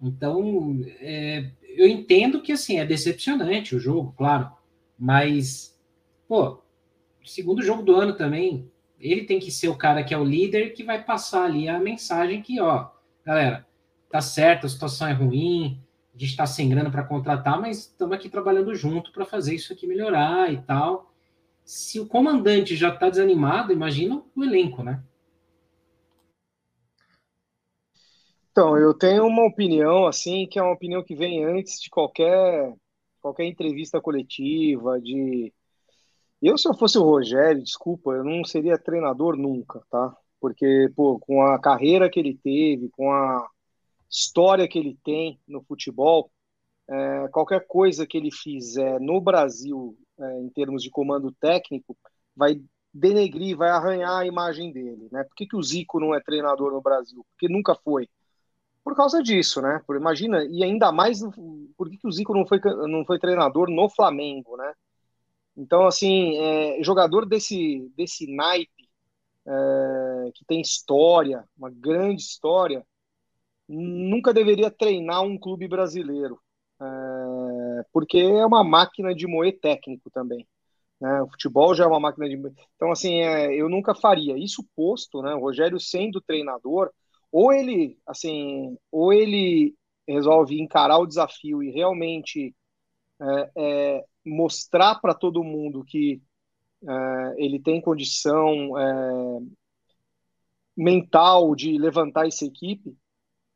Então, é, eu entendo que assim é decepcionante o jogo, claro, mas pô, segundo jogo do ano também, ele tem que ser o cara que é o líder que vai passar ali a mensagem que, ó, galera, tá certo, a situação é ruim, a gente está sem grana para contratar, mas estamos aqui trabalhando junto para fazer isso aqui melhorar e tal se o comandante já está desanimado, imagina o elenco, né? Então, eu tenho uma opinião, assim, que é uma opinião que vem antes de qualquer, qualquer entrevista coletiva, de... Eu, se eu fosse o Rogério, desculpa, eu não seria treinador nunca, tá? Porque, pô, com a carreira que ele teve, com a história que ele tem no futebol, é, qualquer coisa que ele fizer no Brasil é, em termos de comando técnico, vai denegrir, vai arranhar a imagem dele. Né? Por que, que o Zico não é treinador no Brasil? Porque nunca foi. por causa disso, né? Por, imagina, e ainda mais por que, que o Zico não foi, não foi treinador no Flamengo, né? Então, assim, é, jogador desse, desse naipe, é, que tem história, uma grande história, nunca deveria treinar um clube brasileiro, é, porque é uma máquina de moer técnico também. Né? O futebol já é uma máquina de. Então, assim, é, eu nunca faria. Isso posto, né? O Rogério sendo treinador, ou ele, assim, ou ele resolve encarar o desafio e realmente é, é, mostrar para todo mundo que é, ele tem condição é, mental de levantar essa equipe,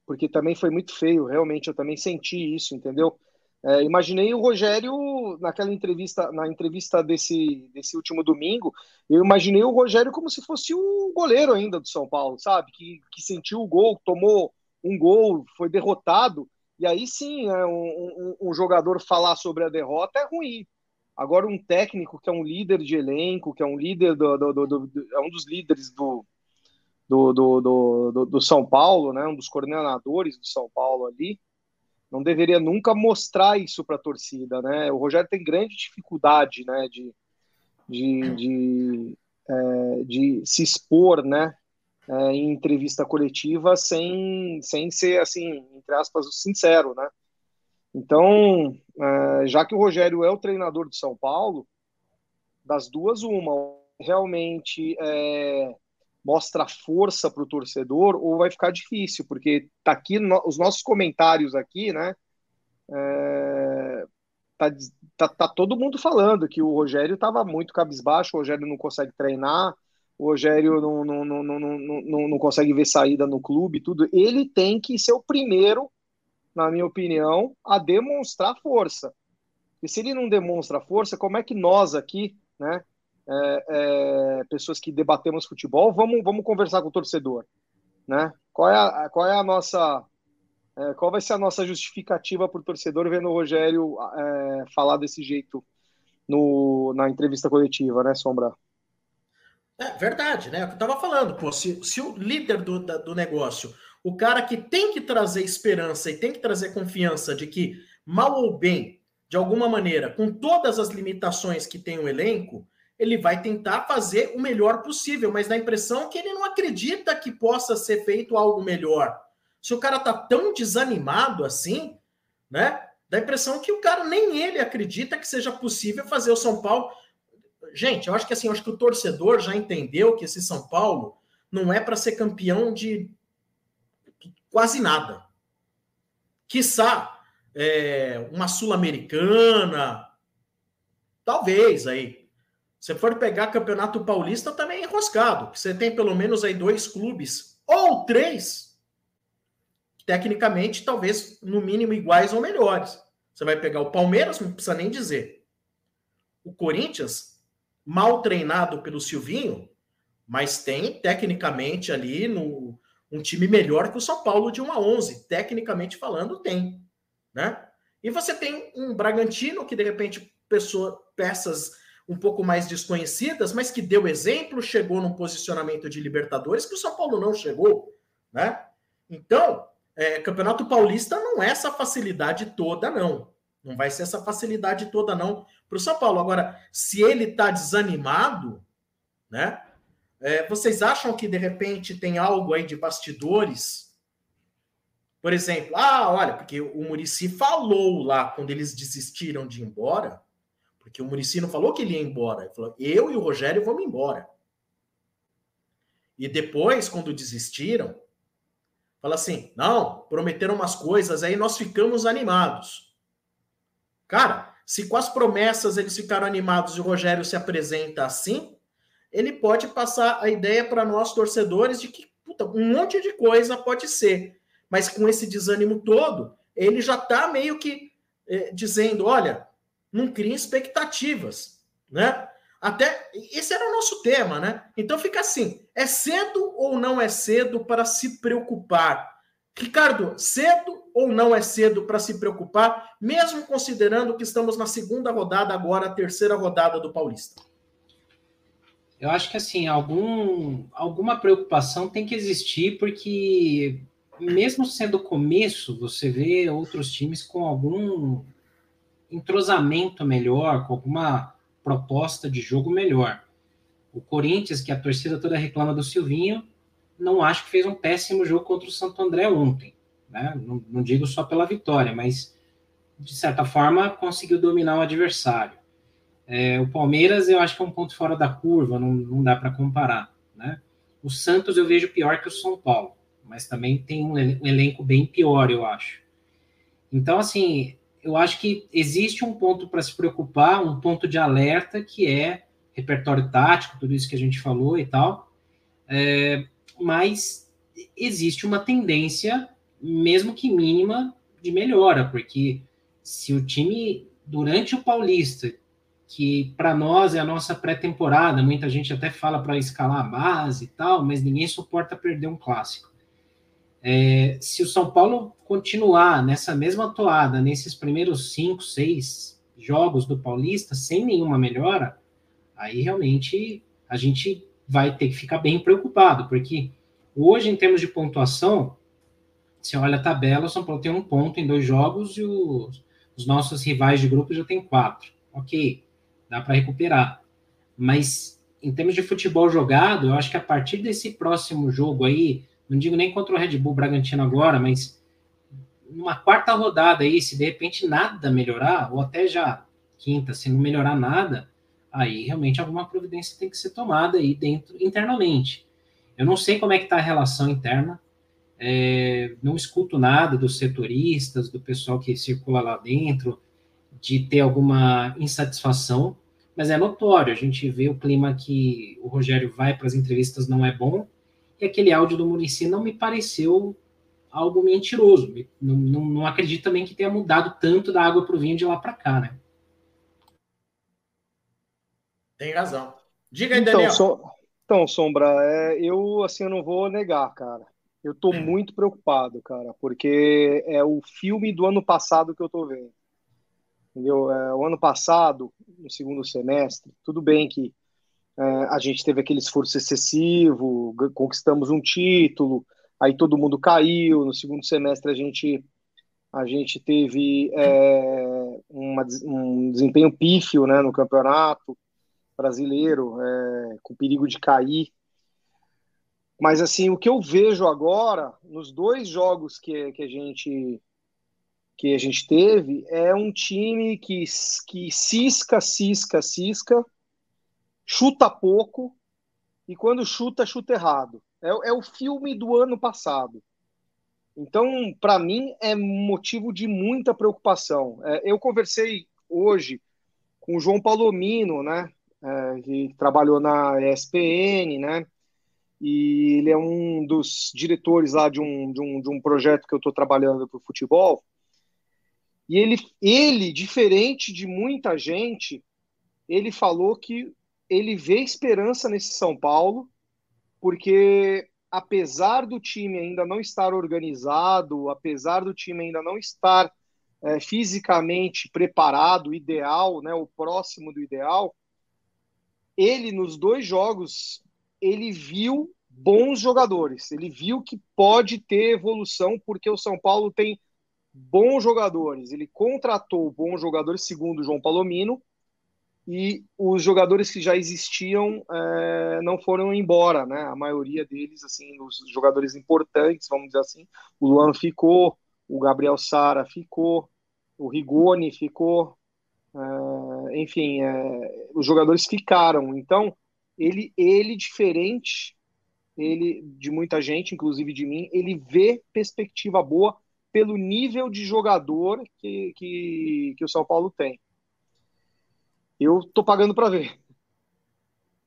porque também foi muito feio, realmente eu também senti isso, entendeu? É, imaginei o Rogério naquela entrevista, na entrevista desse, desse último domingo, eu imaginei o Rogério como se fosse o goleiro ainda do São Paulo, sabe? Que, que sentiu o gol, tomou um gol, foi derrotado, e aí sim, é, um, um, um jogador falar sobre a derrota é ruim. Agora, um técnico que é um líder de elenco, que é um líder do, do, do, do é um dos líderes do, do, do, do, do, São Paulo, né, um dos coordenadores do São Paulo ali, não deveria nunca mostrar isso para a torcida, né? O Rogério tem grande dificuldade, né, de, de, de, é, de se expor, né, é, em entrevista coletiva sem, sem ser, assim, entre aspas, sincero, né? Então, é, já que o Rogério é o treinador de São Paulo, das duas, uma, realmente é, mostra força para o torcedor ou vai ficar difícil, porque tá aqui no, os nossos comentários aqui, né? É, tá, tá, tá, todo mundo falando que o Rogério estava muito cabisbaixo, o Rogério não consegue treinar, o Rogério não, não, não, não, não, não consegue ver saída no clube, tudo. Ele tem que ser o primeiro, na minha opinião, a demonstrar força. E se ele não demonstra força, como é que nós aqui, né? É, é, pessoas que debatemos futebol, vamos, vamos conversar com o torcedor, né? Qual é a, qual é a nossa é, qual vai ser a nossa justificativa para o torcedor vendo o Rogério é, falar desse jeito no, na entrevista coletiva, né, Sombra? É verdade, né? É o que eu estava falando, pô, se, se o líder do, da, do negócio, o cara que tem que trazer esperança e tem que trazer confiança de que, mal ou bem, de alguma maneira, com todas as limitações que tem o elenco, ele vai tentar fazer o melhor possível, mas dá a impressão que ele não acredita que possa ser feito algo melhor. Se o cara tá tão desanimado assim, né? Dá a impressão que o cara nem ele acredita que seja possível fazer o São Paulo. Gente, eu acho que assim, eu acho que o torcedor já entendeu que esse São Paulo não é para ser campeão de quase nada. Quiçá é, uma sul-americana, talvez aí, se for pegar Campeonato Paulista, também é enroscado. Você tem pelo menos aí dois clubes, ou três, tecnicamente, talvez, no mínimo, iguais ou melhores. Você vai pegar o Palmeiras, não precisa nem dizer. O Corinthians, mal treinado pelo Silvinho, mas tem, tecnicamente, ali no, um time melhor que o São Paulo de 1 a 11. Tecnicamente falando, tem. Né? E você tem um Bragantino que, de repente, pessoa, peças um pouco mais desconhecidas, mas que deu exemplo, chegou num posicionamento de Libertadores que o São Paulo não chegou, né? Então, é, Campeonato Paulista não é essa facilidade toda, não. Não vai ser essa facilidade toda, não, para o São Paulo. Agora, se ele está desanimado, né? É, vocês acham que de repente tem algo aí de bastidores? Por exemplo, ah, olha, porque o Murici falou lá quando eles desistiram de ir embora porque o Murici não falou que ele ia embora. Ele falou, eu e o Rogério vamos embora. E depois, quando desistiram, fala assim: não, prometeram umas coisas, aí nós ficamos animados. Cara, se com as promessas eles ficaram animados e o Rogério se apresenta assim, ele pode passar a ideia para nós torcedores de que puta, um monte de coisa pode ser. Mas com esse desânimo todo, ele já está meio que eh, dizendo: olha, não cria expectativas, né? Até esse era o nosso tema, né? Então fica assim: é cedo ou não é cedo para se preocupar? Ricardo, cedo ou não é cedo para se preocupar, mesmo considerando que estamos na segunda rodada, agora a terceira rodada do Paulista? Eu acho que assim, algum, alguma preocupação tem que existir, porque mesmo sendo começo, você vê outros times com algum entrosamento melhor, com alguma proposta de jogo melhor. O Corinthians, que a torcida toda reclama do Silvinho, não acho que fez um péssimo jogo contra o Santo André ontem. Né? Não, não digo só pela vitória, mas de certa forma conseguiu dominar o adversário. É, o Palmeiras eu acho que é um ponto fora da curva, não, não dá para comparar. Né? O Santos eu vejo pior que o São Paulo, mas também tem um elenco bem pior, eu acho. Então, assim, eu acho que existe um ponto para se preocupar, um ponto de alerta, que é repertório tático, tudo isso que a gente falou e tal. É, mas existe uma tendência, mesmo que mínima, de melhora, porque se o time, durante o Paulista, que para nós é a nossa pré-temporada, muita gente até fala para escalar a base e tal, mas ninguém suporta perder um clássico. É, se o São Paulo continuar nessa mesma toada, nesses primeiros cinco, seis jogos do Paulista, sem nenhuma melhora, aí realmente a gente vai ter que ficar bem preocupado, porque hoje, em termos de pontuação, você olha a tabela, o São Paulo tem um ponto em dois jogos e os, os nossos rivais de grupo já tem quatro. Ok, dá para recuperar. Mas em termos de futebol jogado, eu acho que a partir desse próximo jogo aí, não digo nem contra o Red Bull Bragantino agora, mas numa quarta rodada aí, se de repente nada melhorar, ou até já quinta, se não melhorar nada, aí realmente alguma providência tem que ser tomada aí dentro, internamente. Eu não sei como é que está a relação interna, é, não escuto nada dos setoristas, do pessoal que circula lá dentro, de ter alguma insatisfação, mas é notório, a gente vê o clima que o Rogério vai para as entrevistas não é bom, e aquele áudio do Murici não me pareceu algo mentiroso. Não, não, não acredito também que tenha mudado tanto da água para o vinho de lá para cá, né? Tem razão. Diga aí, então, Daniel. So, então, Sombra, é, eu assim eu não vou negar, cara. Eu tô muito preocupado, cara, porque é o filme do ano passado que eu tô vendo. Entendeu? É, o ano passado, no segundo semestre, tudo bem que a gente teve aquele esforço excessivo, conquistamos um título, aí todo mundo caiu. No segundo semestre a gente a gente teve é, uma, um desempenho pífio né, no campeonato brasileiro, é, com perigo de cair. Mas assim, o que eu vejo agora, nos dois jogos que, que a gente que a gente teve, é um time que, que cisca, cisca, cisca, chuta pouco, e quando chuta, chuta errado. É, é o filme do ano passado. Então, para mim, é motivo de muita preocupação. É, eu conversei hoje com o João Palomino, né? é, que trabalhou na ESPN, né? E ele é um dos diretores lá de um, de um, de um projeto que eu estou trabalhando para o futebol. E ele, ele, diferente de muita gente, ele falou que ele vê esperança nesse São Paulo, porque apesar do time ainda não estar organizado, apesar do time ainda não estar é, fisicamente preparado, ideal, né, o próximo do ideal, ele nos dois jogos ele viu bons jogadores, ele viu que pode ter evolução porque o São Paulo tem bons jogadores, ele contratou bons jogadores segundo o João Palomino e os jogadores que já existiam é, não foram embora, né? A maioria deles, assim, os jogadores importantes, vamos dizer assim, o Luan ficou, o Gabriel Sara ficou, o Rigoni ficou, Uh, enfim, uh, os jogadores ficaram. Então, ele, ele diferente, ele de muita gente, inclusive de mim, ele vê perspectiva boa pelo nível de jogador que, que, que o São Paulo tem. Eu tô pagando para ver.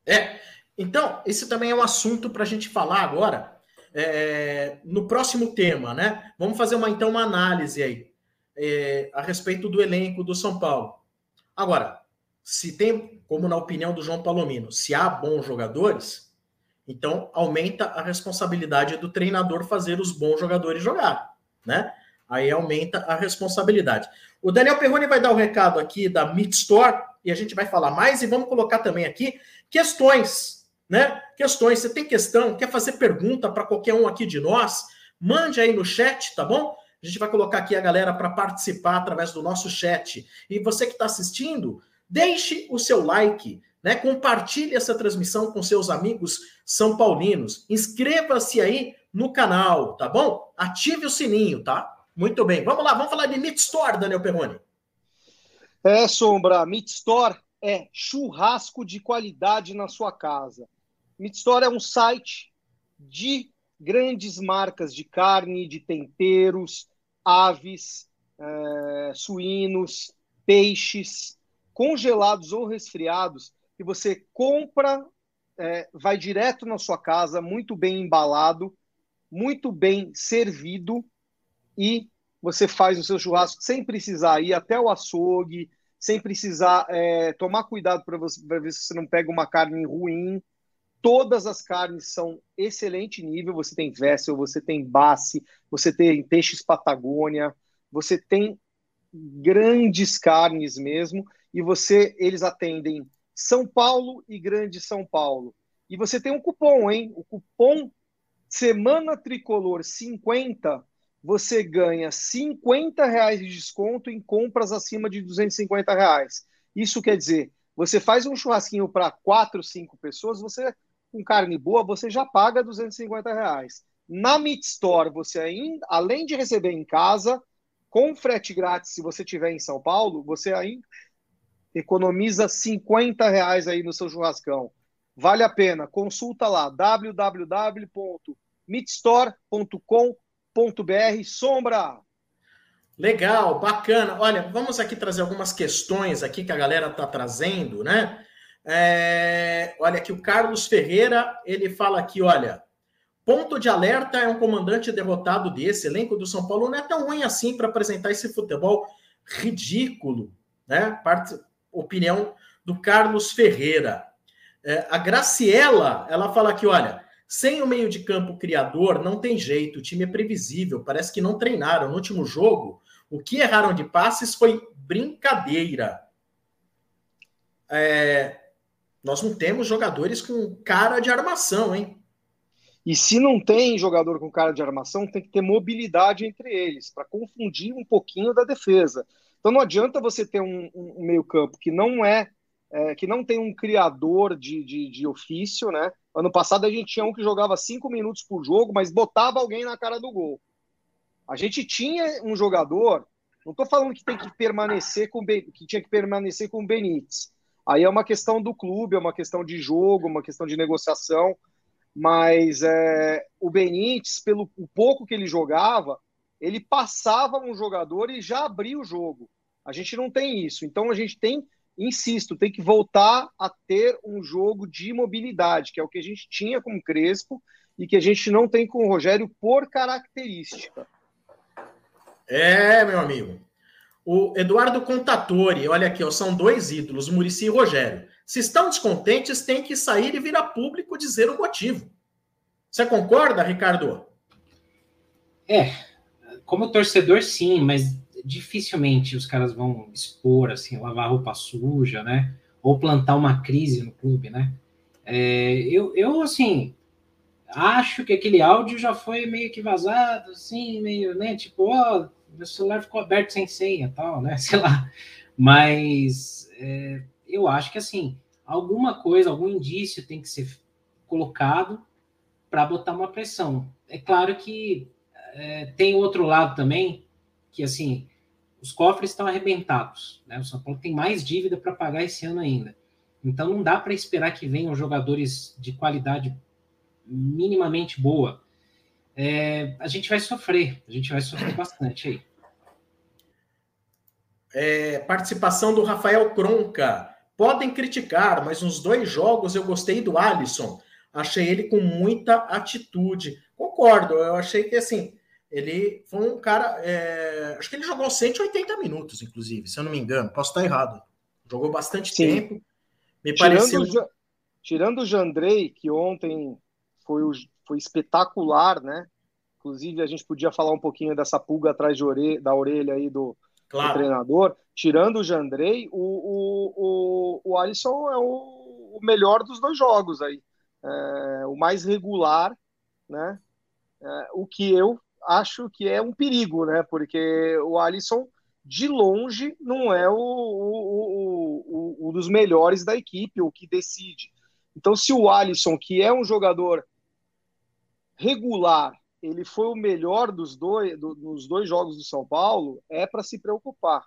É, então, esse também é um assunto para a gente falar agora, é, no próximo tema, né? Vamos fazer uma, então uma análise aí é, a respeito do elenco do São Paulo. Agora, se tem, como na opinião do João Palomino, se há bons jogadores, então aumenta a responsabilidade do treinador fazer os bons jogadores jogar, né? Aí aumenta a responsabilidade. O Daniel Perrone vai dar o recado aqui da Meat Store e a gente vai falar mais e vamos colocar também aqui questões, né? Questões. Você tem questão, quer fazer pergunta para qualquer um aqui de nós? mande aí no chat, tá bom? A gente vai colocar aqui a galera para participar através do nosso chat. E você que está assistindo, deixe o seu like, né? Compartilhe essa transmissão com seus amigos são paulinos. Inscreva-se aí no canal, tá bom? Ative o sininho, tá? Muito bem. Vamos lá, vamos falar de Meat Store, Daniel Perrone. É, Sombra, Meat Store é churrasco de qualidade na sua casa. Meat Store é um site de grandes marcas de carne, de temperos, aves, é, suínos, peixes, congelados ou resfriados, que você compra, é, vai direto na sua casa, muito bem embalado, muito bem servido, e você faz o seu churrasco sem precisar ir até o açougue, sem precisar é, tomar cuidado para ver se você não pega uma carne ruim. Todas as carnes são excelente nível. Você tem Vessel, você tem Basse, você tem Peixes Patagônia, você tem grandes carnes mesmo. E você, eles atendem São Paulo e Grande São Paulo. E você tem um cupom, hein? O cupom Semana Tricolor 50, você ganha 50 reais de desconto em compras acima de 250 reais. Isso quer dizer, você faz um churrasquinho para quatro, cinco pessoas, você com carne boa, você já paga 250 reais. Na Meat Store, você ainda, além de receber em casa, com frete grátis, se você estiver em São Paulo, você ainda economiza 50 reais aí no seu churrascão. Vale a pena. Consulta lá, www.meatstore.com.br. Sombra! Legal, bacana. Olha, vamos aqui trazer algumas questões aqui que a galera está trazendo, né? É, olha aqui, o Carlos Ferreira, ele fala aqui, olha, ponto de alerta é um comandante derrotado desse, elenco do São Paulo não é tão ruim assim para apresentar esse futebol ridículo, né? Parte, opinião do Carlos Ferreira. É, a Graciela, ela fala aqui, olha, sem o meio de campo criador, não tem jeito, o time é previsível, parece que não treinaram. No último jogo, o que erraram de passes foi brincadeira. É, nós não temos jogadores com cara de armação, hein? E se não tem jogador com cara de armação, tem que ter mobilidade entre eles, para confundir um pouquinho da defesa. Então não adianta você ter um, um meio-campo que não é, é, que não tem um criador de, de, de, ofício, né? Ano passado a gente tinha um que jogava cinco minutos por jogo, mas botava alguém na cara do gol. A gente tinha um jogador, não estou falando que tem que permanecer com que tinha que permanecer com o Benítez, Aí é uma questão do clube, é uma questão de jogo, uma questão de negociação. Mas é, o Benítez, pelo o pouco que ele jogava, ele passava um jogador e já abria o jogo. A gente não tem isso. Então a gente tem, insisto, tem que voltar a ter um jogo de mobilidade, que é o que a gente tinha com o Crespo e que a gente não tem com o Rogério por característica. É, meu amigo. O Eduardo Contatori, olha aqui, ó, são dois ídolos, Murici e Rogério. Se estão descontentes, tem que sair e vir a público dizer o motivo. Você concorda, Ricardo? É, como torcedor, sim, mas dificilmente os caras vão expor, assim, lavar roupa suja, né? Ou plantar uma crise no clube, né? É, eu, eu, assim, acho que aquele áudio já foi meio que vazado, assim, meio, né? Tipo, ó, meu celular ficou aberto sem senha, tal, né? Sei lá. Mas é, eu acho que assim, alguma coisa, algum indício tem que ser colocado para botar uma pressão. É claro que é, tem outro lado também, que assim, os cofres estão arrebentados, né? O São Paulo tem mais dívida para pagar esse ano ainda. Então não dá para esperar que venham jogadores de qualidade minimamente boa é, a gente vai sofrer, a gente vai sofrer bastante aí. É, participação do Rafael Cronca. Podem criticar, mas nos dois jogos eu gostei do Alisson. Achei ele com muita atitude. Concordo, eu achei que assim, ele foi um cara. É, acho que ele jogou 180 minutos, inclusive, se eu não me engano. Posso estar errado. Jogou bastante Sim. tempo. Me tirando pareceu. O, tirando o Jandrei, que ontem foi o, foi espetacular, né? Inclusive, a gente podia falar um pouquinho dessa pulga atrás de orelha, da orelha aí do, claro. do treinador. Tirando o Jandrei, o, o, o, o Alisson é o, o melhor dos dois jogos aí. É, o mais regular, né? É, o que eu acho que é um perigo, né? Porque o Alisson, de longe, não é o, o, o, o dos melhores da equipe, o que decide. Então, se o Alisson, que é um jogador regular, ele foi o melhor dos dois, do, dos dois jogos do São Paulo, é para se preocupar.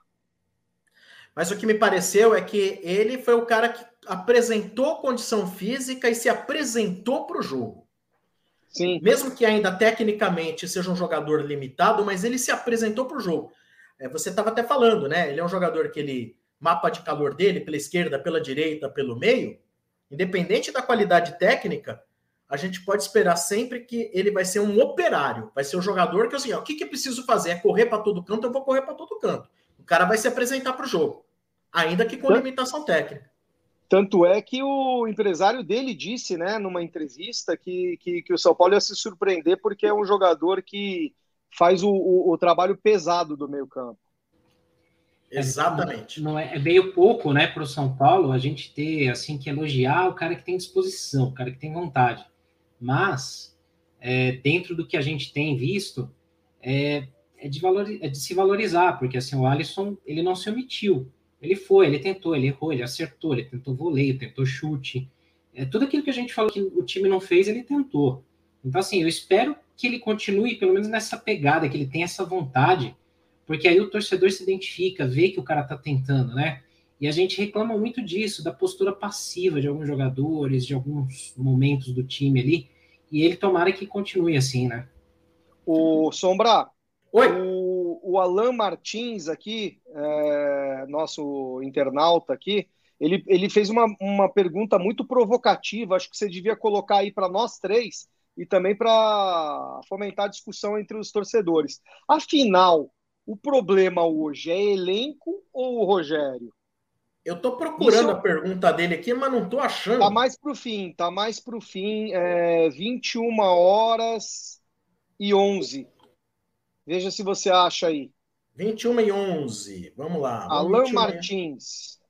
Mas o que me pareceu é que ele foi o cara que apresentou condição física e se apresentou para o jogo. Sim. Mesmo que ainda tecnicamente seja um jogador limitado, mas ele se apresentou para o jogo. É, você estava até falando, né? Ele é um jogador que ele mapa de calor dele pela esquerda, pela direita, pelo meio, independente da qualidade técnica, a gente pode esperar sempre que ele vai ser um operário, vai ser um jogador que assim, ó, o que, que eu preciso fazer? É correr para todo canto, eu vou correr para todo canto. O cara vai se apresentar para o jogo, ainda que com limitação técnica. Tanto é que o empresário dele disse, né, numa entrevista, que, que, que o São Paulo ia se surpreender porque é um jogador que faz o, o, o trabalho pesado do meio campo. Exatamente. Não é, é meio pouco, né, para o São Paulo a gente ter assim que elogiar o cara que tem disposição, o cara que tem vontade. Mas é, dentro do que a gente tem visto, é, é, de valor, é de se valorizar, porque assim o Alisson ele não se omitiu. Ele foi, ele tentou, ele errou, ele acertou, ele tentou voleio, tentou chute. É, tudo aquilo que a gente falou que o time não fez, ele tentou. Então, assim, eu espero que ele continue, pelo menos nessa pegada, que ele tenha essa vontade, porque aí o torcedor se identifica, vê que o cara tá tentando, né? E a gente reclama muito disso, da postura passiva de alguns jogadores, de alguns momentos do time ali, e ele tomara que continue assim, né? O Sombra, Oi. O, o Alan Martins aqui, é, nosso internauta aqui, ele, ele fez uma, uma pergunta muito provocativa, acho que você devia colocar aí para nós três e também para fomentar a discussão entre os torcedores. Afinal, o problema hoje é elenco ou o Rogério? Eu estou procurando Isso... a pergunta dele aqui, mas não estou achando. Tá mais para o fim, tá mais para o fim, é, 21 horas e 11. Veja se você acha aí. 21 e 11. Vamos lá. Alan Martins.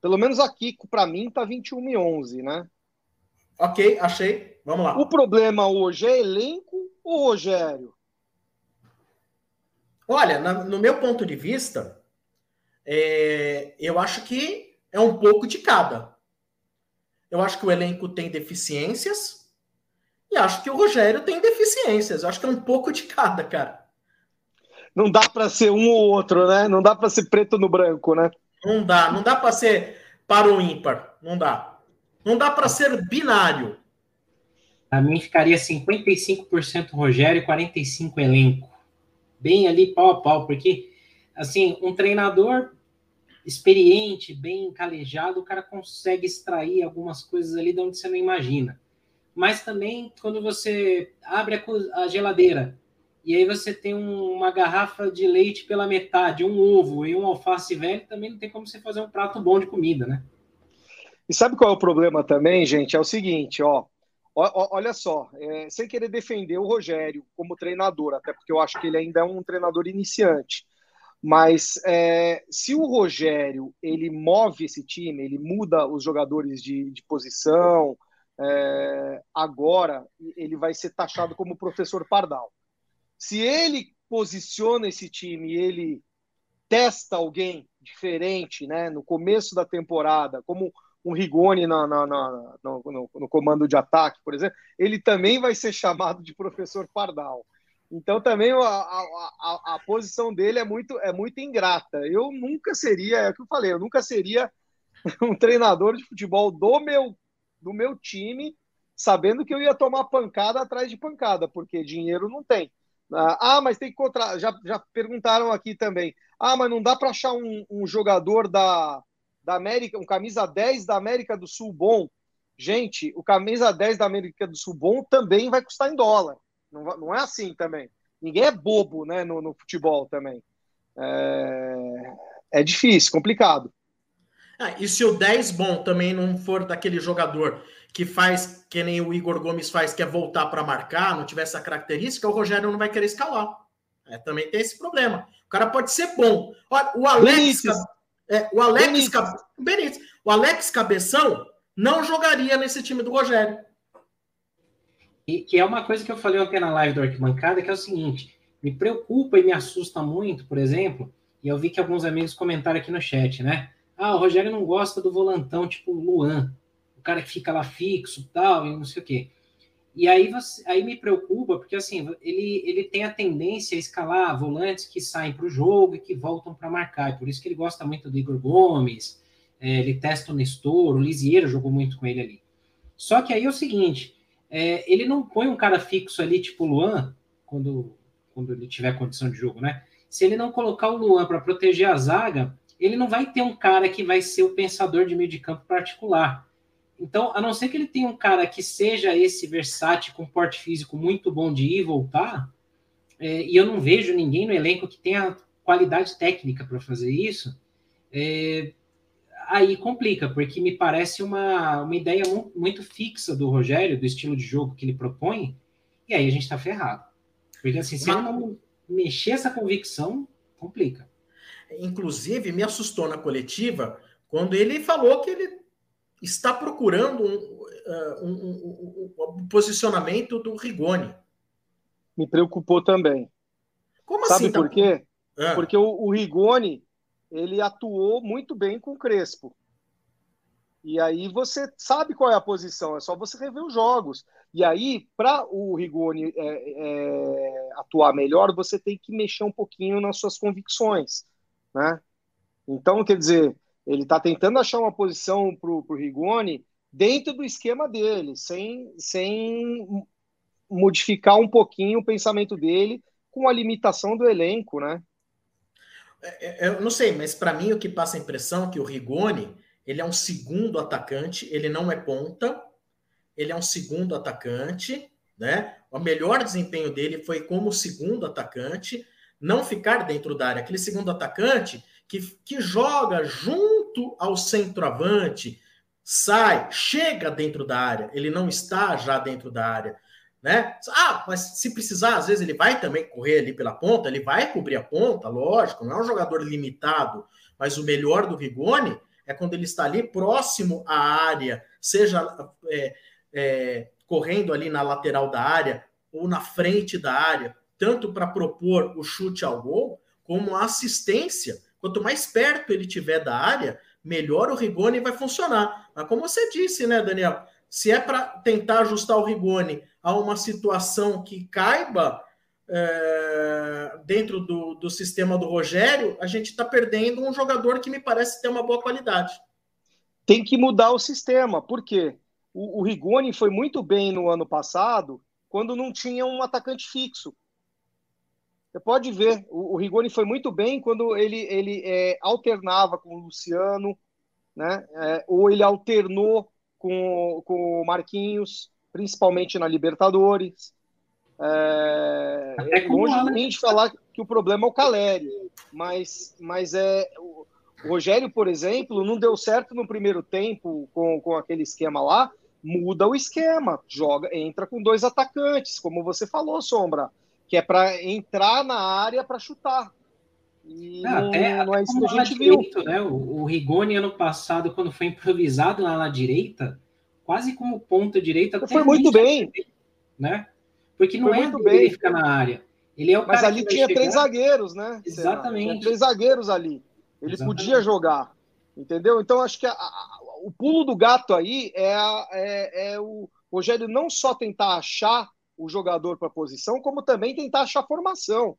Pelo menos aqui, para mim, tá 21 e 11, né? Ok, achei. Vamos lá. O problema hoje é elenco ou Rogério? Olha, na, no meu ponto de vista, é, eu acho que é um pouco de cada. Eu acho que o elenco tem deficiências e acho que o Rogério tem deficiências. Eu acho que é um pouco de cada, cara não dá para ser um ou outro, né? Não dá para ser preto no branco, né? Não dá, não dá para ser para o ímpar, não dá. Não dá para ser binário. A mim ficaria 55% Rogério e 45% elenco. Bem ali pau a pau, porque assim, um treinador experiente, bem calejado, o cara consegue extrair algumas coisas ali de onde você não imagina. Mas também quando você abre a, a geladeira, e aí você tem um, uma garrafa de leite pela metade, um ovo e um alface velho, também não tem como você fazer um prato bom de comida, né? E sabe qual é o problema também, gente? É o seguinte, ó. Olha só, é, sem querer defender o Rogério como treinador, até porque eu acho que ele ainda é um treinador iniciante. Mas é, se o Rogério ele move esse time, ele muda os jogadores de, de posição, é, agora ele vai ser taxado como professor Pardal. Se ele posiciona esse time ele testa alguém diferente, né, no começo da temporada, como um Rigoni na, no, no, comando de ataque, por exemplo, ele também vai ser chamado de professor Pardal. Então também a, a, a, a, posição dele é muito, é muito ingrata. Eu nunca seria, é o que eu falei, eu nunca seria um treinador de futebol do meu, do meu time, sabendo que eu ia tomar pancada atrás de pancada, porque dinheiro não tem. Ah, mas tem que contratar. Já, já perguntaram aqui também. Ah, mas não dá para achar um, um, jogador da, da América, um camisa 10 da América do Sul bom. Gente, o camisa 10 da América do Sul bom também vai custar em dólar. Não, não é assim também. Ninguém é bobo né, no, no futebol também. É, é difícil, complicado. Ah, e se o 10 bom também não for daquele jogador que faz que nem o Igor Gomes faz, que é voltar para marcar, não tiver essa característica, o Rogério não vai querer escalar. É, também tem esse problema. O cara pode ser bom. Olha, o Alex, é, o Alex Benítez. Benítez. O Alex Cabeção não jogaria nesse time do Rogério. E que é uma coisa que eu falei ontem na live do Arquibancada, que é o seguinte: Me preocupa e me assusta muito, por exemplo, e eu vi que alguns amigos comentaram aqui no chat, né? Ah, o Rogério não gosta do volantão tipo Luan, cara que fica lá fixo tal, e não sei o quê. E aí, você, aí me preocupa, porque assim, ele, ele tem a tendência a escalar volantes que saem para o jogo e que voltam para marcar. E por isso que ele gosta muito do Igor Gomes, é, ele testa o Nestor, o Lisieiro jogou muito com ele ali. Só que aí é o seguinte, é, ele não põe um cara fixo ali, tipo o Luan, quando, quando ele tiver condição de jogo, né? Se ele não colocar o Luan para proteger a zaga, ele não vai ter um cara que vai ser o pensador de meio de campo particular. Então, a não ser que ele tenha um cara que seja esse versátil com porte físico muito bom de ir e voltar, é, e eu não vejo ninguém no elenco que tenha qualidade técnica para fazer isso, é, aí complica, porque me parece uma, uma ideia muito fixa do Rogério, do estilo de jogo que ele propõe, e aí a gente está ferrado. Porque assim, se ele não mexer essa convicção, complica. Inclusive, me assustou na coletiva quando ele falou que ele está procurando um, uh, um, um, um posicionamento do Rigoni. Me preocupou também. Como Sabe assim? Sabe por quê? Ah. Porque o, o Rigoni ele atuou muito bem com o Crespo. E aí você sabe qual é a posição, é só você rever os jogos. E aí, para o Rigoni é, é, atuar melhor, você tem que mexer um pouquinho nas suas convicções. Né? Então, quer dizer, ele está tentando achar uma posição para o Rigoni dentro do esquema dele, sem, sem modificar um pouquinho o pensamento dele com a limitação do elenco, né? É, é, eu não sei, mas para mim o que passa a impressão é que o Rigoni ele é um segundo atacante, ele não é ponta, ele é um segundo atacante, né? O melhor desempenho dele foi como segundo atacante, não ficar dentro da área. Aquele segundo atacante que, que joga junto ao centroavante, sai, chega dentro da área, ele não está já dentro da área né? Ah, mas se precisar, às vezes ele vai também correr ali pela ponta, ele vai cobrir a ponta, lógico, não é um jogador limitado, mas o melhor do Rigoni é quando ele está ali próximo à área, seja é, é, correndo ali na lateral da área ou na frente da área, tanto para propor o chute ao gol, como a assistência. Quanto mais perto ele tiver da área, melhor o Rigoni vai funcionar. Mas como você disse, né, Daniel? Se é para tentar ajustar o Rigoni a uma situação que caiba é, dentro do, do sistema do Rogério, a gente está perdendo um jogador que me parece ter uma boa qualidade. Tem que mudar o sistema, por quê? O, o Rigoni foi muito bem no ano passado quando não tinha um atacante fixo. Você pode ver, o, o Rigoni foi muito bem quando ele, ele é, alternava com o Luciano, né? É, ou ele alternou com, com o Marquinhos principalmente na Libertadores. É, é longe de mim de falar que o problema é o Caleri, mas, mas é o Rogério, por exemplo, não deu certo no primeiro tempo com, com aquele esquema lá, muda o esquema, joga, entra com dois atacantes, como você falou, Sombra, que é para entrar na área para chutar. E não, até, não é isso que a gente direito, viu. Né? O, o Rigoni, ano passado, quando foi improvisado lá na direita, quase como ponta direita. Foi muito bem. Né? Porque não Foi é muito bem. ele ficar na área. Ele é o Mas ali tinha três zagueiros, né? Exatamente. Tinha três zagueiros ali. Ele Exatamente. podia jogar. Entendeu? Então, acho que a, a, o pulo do gato aí é, a, é, é o Rogério não só tentar achar o jogador para a posição, como também tentar achar formação.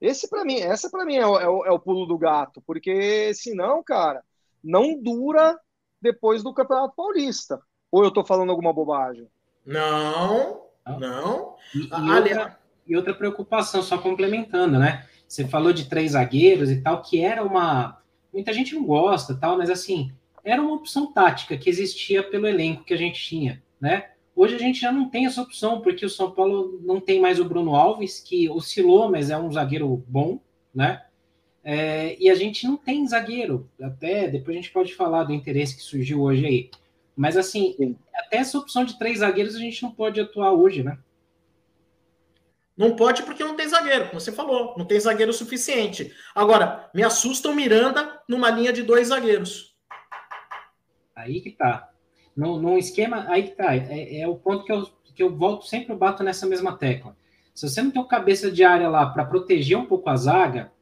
Esse para mim, essa para mim é o, é, o, é o, pulo do gato, porque senão, cara, não dura depois do Campeonato Paulista. Ou eu estou falando alguma bobagem? Não, não. E, e, outra, e, outra, preocupação, só complementando, né? Você falou de três zagueiros e tal, que era uma. Muita gente não gosta, tal, mas assim, era uma opção tática que existia pelo elenco que a gente tinha, né? Hoje a gente já não tem essa opção, porque o São Paulo não tem mais o Bruno Alves, que oscilou, mas é um zagueiro bom, né? É, e a gente não tem zagueiro. Até depois a gente pode falar do interesse que surgiu hoje aí. Mas assim, Sim. até essa opção de três zagueiros a gente não pode atuar hoje, né? Não pode porque não tem zagueiro, como você falou, não tem zagueiro suficiente. Agora, me assusta o Miranda numa linha de dois zagueiros. Aí que tá. No, no esquema, aí que tá. É, é, o ponto que eu, que eu volto, sempre eu bato nessa mesma tecla. Se você não tem o cabeça de área lá para proteger um pouco a zaga,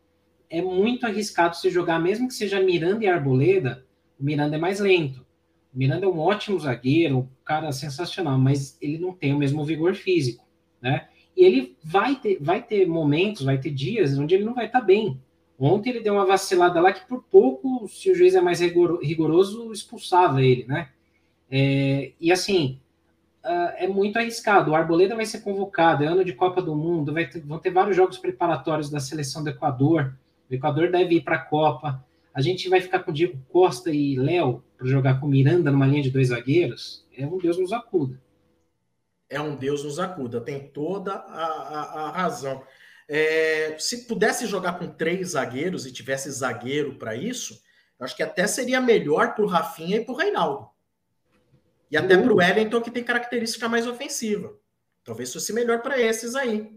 é muito arriscado você jogar, mesmo que seja Miranda e Arboleda, o Miranda é mais lento. O Miranda é um ótimo zagueiro, um cara sensacional, mas ele não tem o mesmo vigor físico, né? E ele vai ter, vai ter momentos, vai ter dias onde ele não vai estar tá bem. Ontem ele deu uma vacilada lá que por pouco, se o juiz é mais rigoroso, expulsava ele, né? É, e assim, uh, é muito arriscado. O Arboleda vai ser convocado, é ano de Copa do Mundo, ter, vão ter vários jogos preparatórios da seleção do Equador. O Equador deve ir para a Copa. A gente vai ficar com Diego Costa e Léo para jogar com Miranda numa linha de dois zagueiros. É um Deus nos acuda. É um Deus nos acuda, tem toda a, a, a razão. É, se pudesse jogar com três zagueiros e tivesse zagueiro para isso, acho que até seria melhor para o Rafinha e para o Reinaldo. E até para o Wellington, que tem característica mais ofensiva. Talvez fosse melhor para esses aí.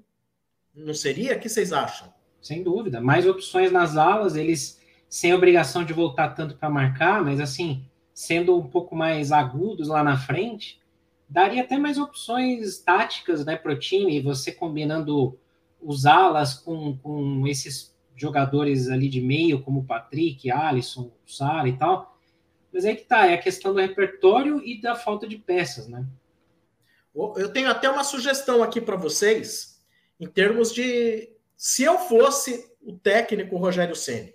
Não seria? O que vocês acham? Sem dúvida. Mais opções nas alas, eles sem obrigação de voltar tanto para marcar, mas assim, sendo um pouco mais agudos lá na frente, daria até mais opções táticas né, para o time, você combinando os alas com, com esses jogadores ali de meio, como o Patrick, Alisson, Sara e tal, mas aí que tá, é a questão do repertório e da falta de peças, né? Eu tenho até uma sugestão aqui para vocês, em termos de se eu fosse o técnico Rogério Ceni.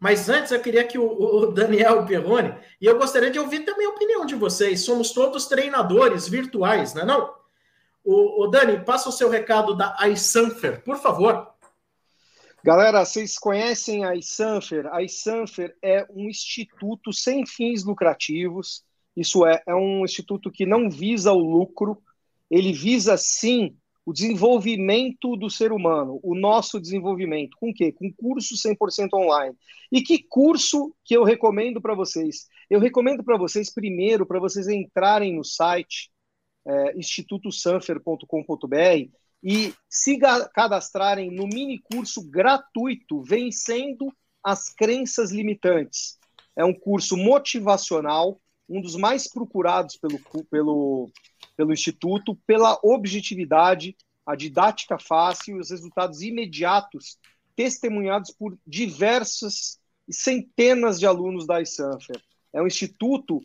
Mas antes eu queria que o, o Daniel Perrone, e eu gostaria de ouvir também a opinião de vocês. Somos todos treinadores virtuais, não é não? O, o Dani, passa o seu recado da iSanfer, por favor. Galera, vocês conhecem a iSanfer? A iSanfer é um instituto sem fins lucrativos. Isso é, é um instituto que não visa o lucro, ele visa sim o desenvolvimento do ser humano, o nosso desenvolvimento. Com quê? Com curso 100% online. E que curso que eu recomendo para vocês? Eu recomendo para vocês, primeiro, para vocês entrarem no site é, institutosanfer.com.br e se cadastrarem no mini curso gratuito Vencendo as Crenças Limitantes. É um curso motivacional, um dos mais procurados pelo, pelo, pelo Instituto, pela objetividade, a didática fácil e os resultados imediatos, testemunhados por diversas centenas de alunos da iSanfer. É um instituto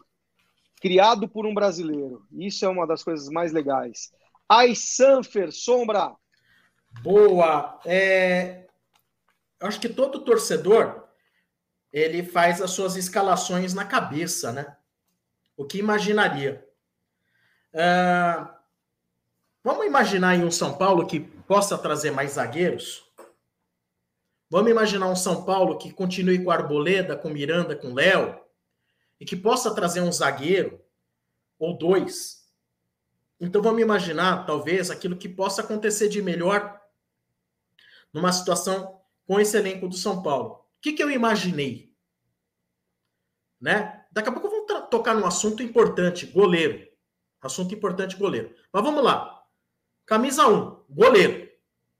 criado por um brasileiro. Isso é uma das coisas mais legais. Sanfer, Sombra. Boa. É, acho que todo torcedor ele faz as suas escalações na cabeça, né? O que imaginaria? Uh, vamos imaginar aí um São Paulo que possa trazer mais zagueiros? Vamos imaginar um São Paulo que continue com Arboleda, com Miranda, com Léo, e que possa trazer um zagueiro ou dois então vamos imaginar, talvez, aquilo que possa acontecer de melhor numa situação com esse elenco do São Paulo. O que, que eu imaginei? Né? Daqui a pouco eu vou tocar num assunto importante, goleiro. Assunto importante, goleiro. Mas vamos lá. Camisa 1, goleiro.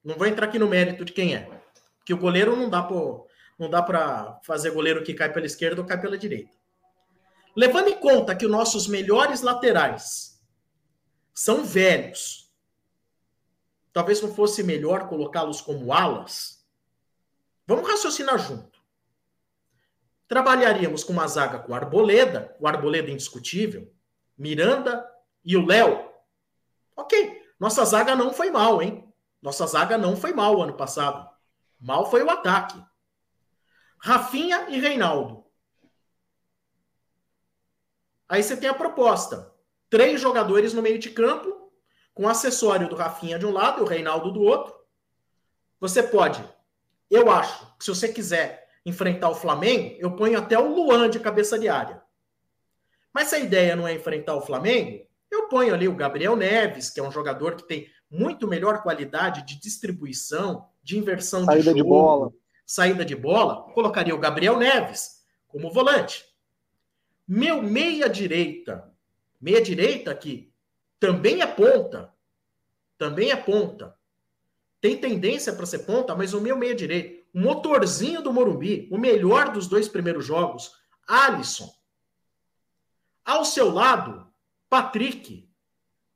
Não vou entrar aqui no mérito de quem é. Porque o goleiro não dá não dá para fazer goleiro que cai pela esquerda ou cai pela direita. Levando em conta que os nossos melhores laterais são velhos. Talvez não fosse melhor colocá-los como alas. Vamos raciocinar junto. Trabalharíamos com uma zaga com Arboleda, o Arboleda indiscutível, Miranda e o Léo. Ok, nossa zaga não foi mal, hein? Nossa zaga não foi mal ano passado. Mal foi o ataque. Rafinha e Reinaldo. Aí você tem a proposta três jogadores no meio de campo, com acessório do Rafinha de um lado e o Reinaldo do outro. Você pode, eu acho, que se você quiser enfrentar o Flamengo, eu ponho até o Luan de cabeça de área. Mas se a ideia não é enfrentar o Flamengo, eu ponho ali o Gabriel Neves, que é um jogador que tem muito melhor qualidade de distribuição, de inversão saída de, jogo, de bola, saída de bola. Colocaria o Gabriel Neves como volante. Meu meia direita Meia direita aqui também é ponta. Também é ponta. Tem tendência para ser ponta, mas o meu meia direita, o motorzinho do Morumbi, o melhor dos dois primeiros jogos, Alisson. Ao seu lado, Patrick.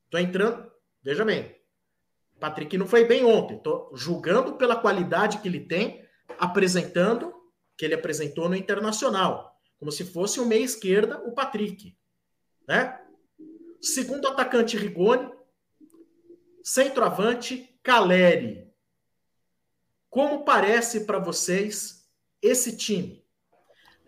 Tô entrando, veja bem. Patrick não foi bem ontem. Tô julgando pela qualidade que ele tem, apresentando que ele apresentou no Internacional, como se fosse o meia esquerda, o Patrick, né? Segundo atacante Rigoni, centroavante Caleri. Como parece para vocês esse time?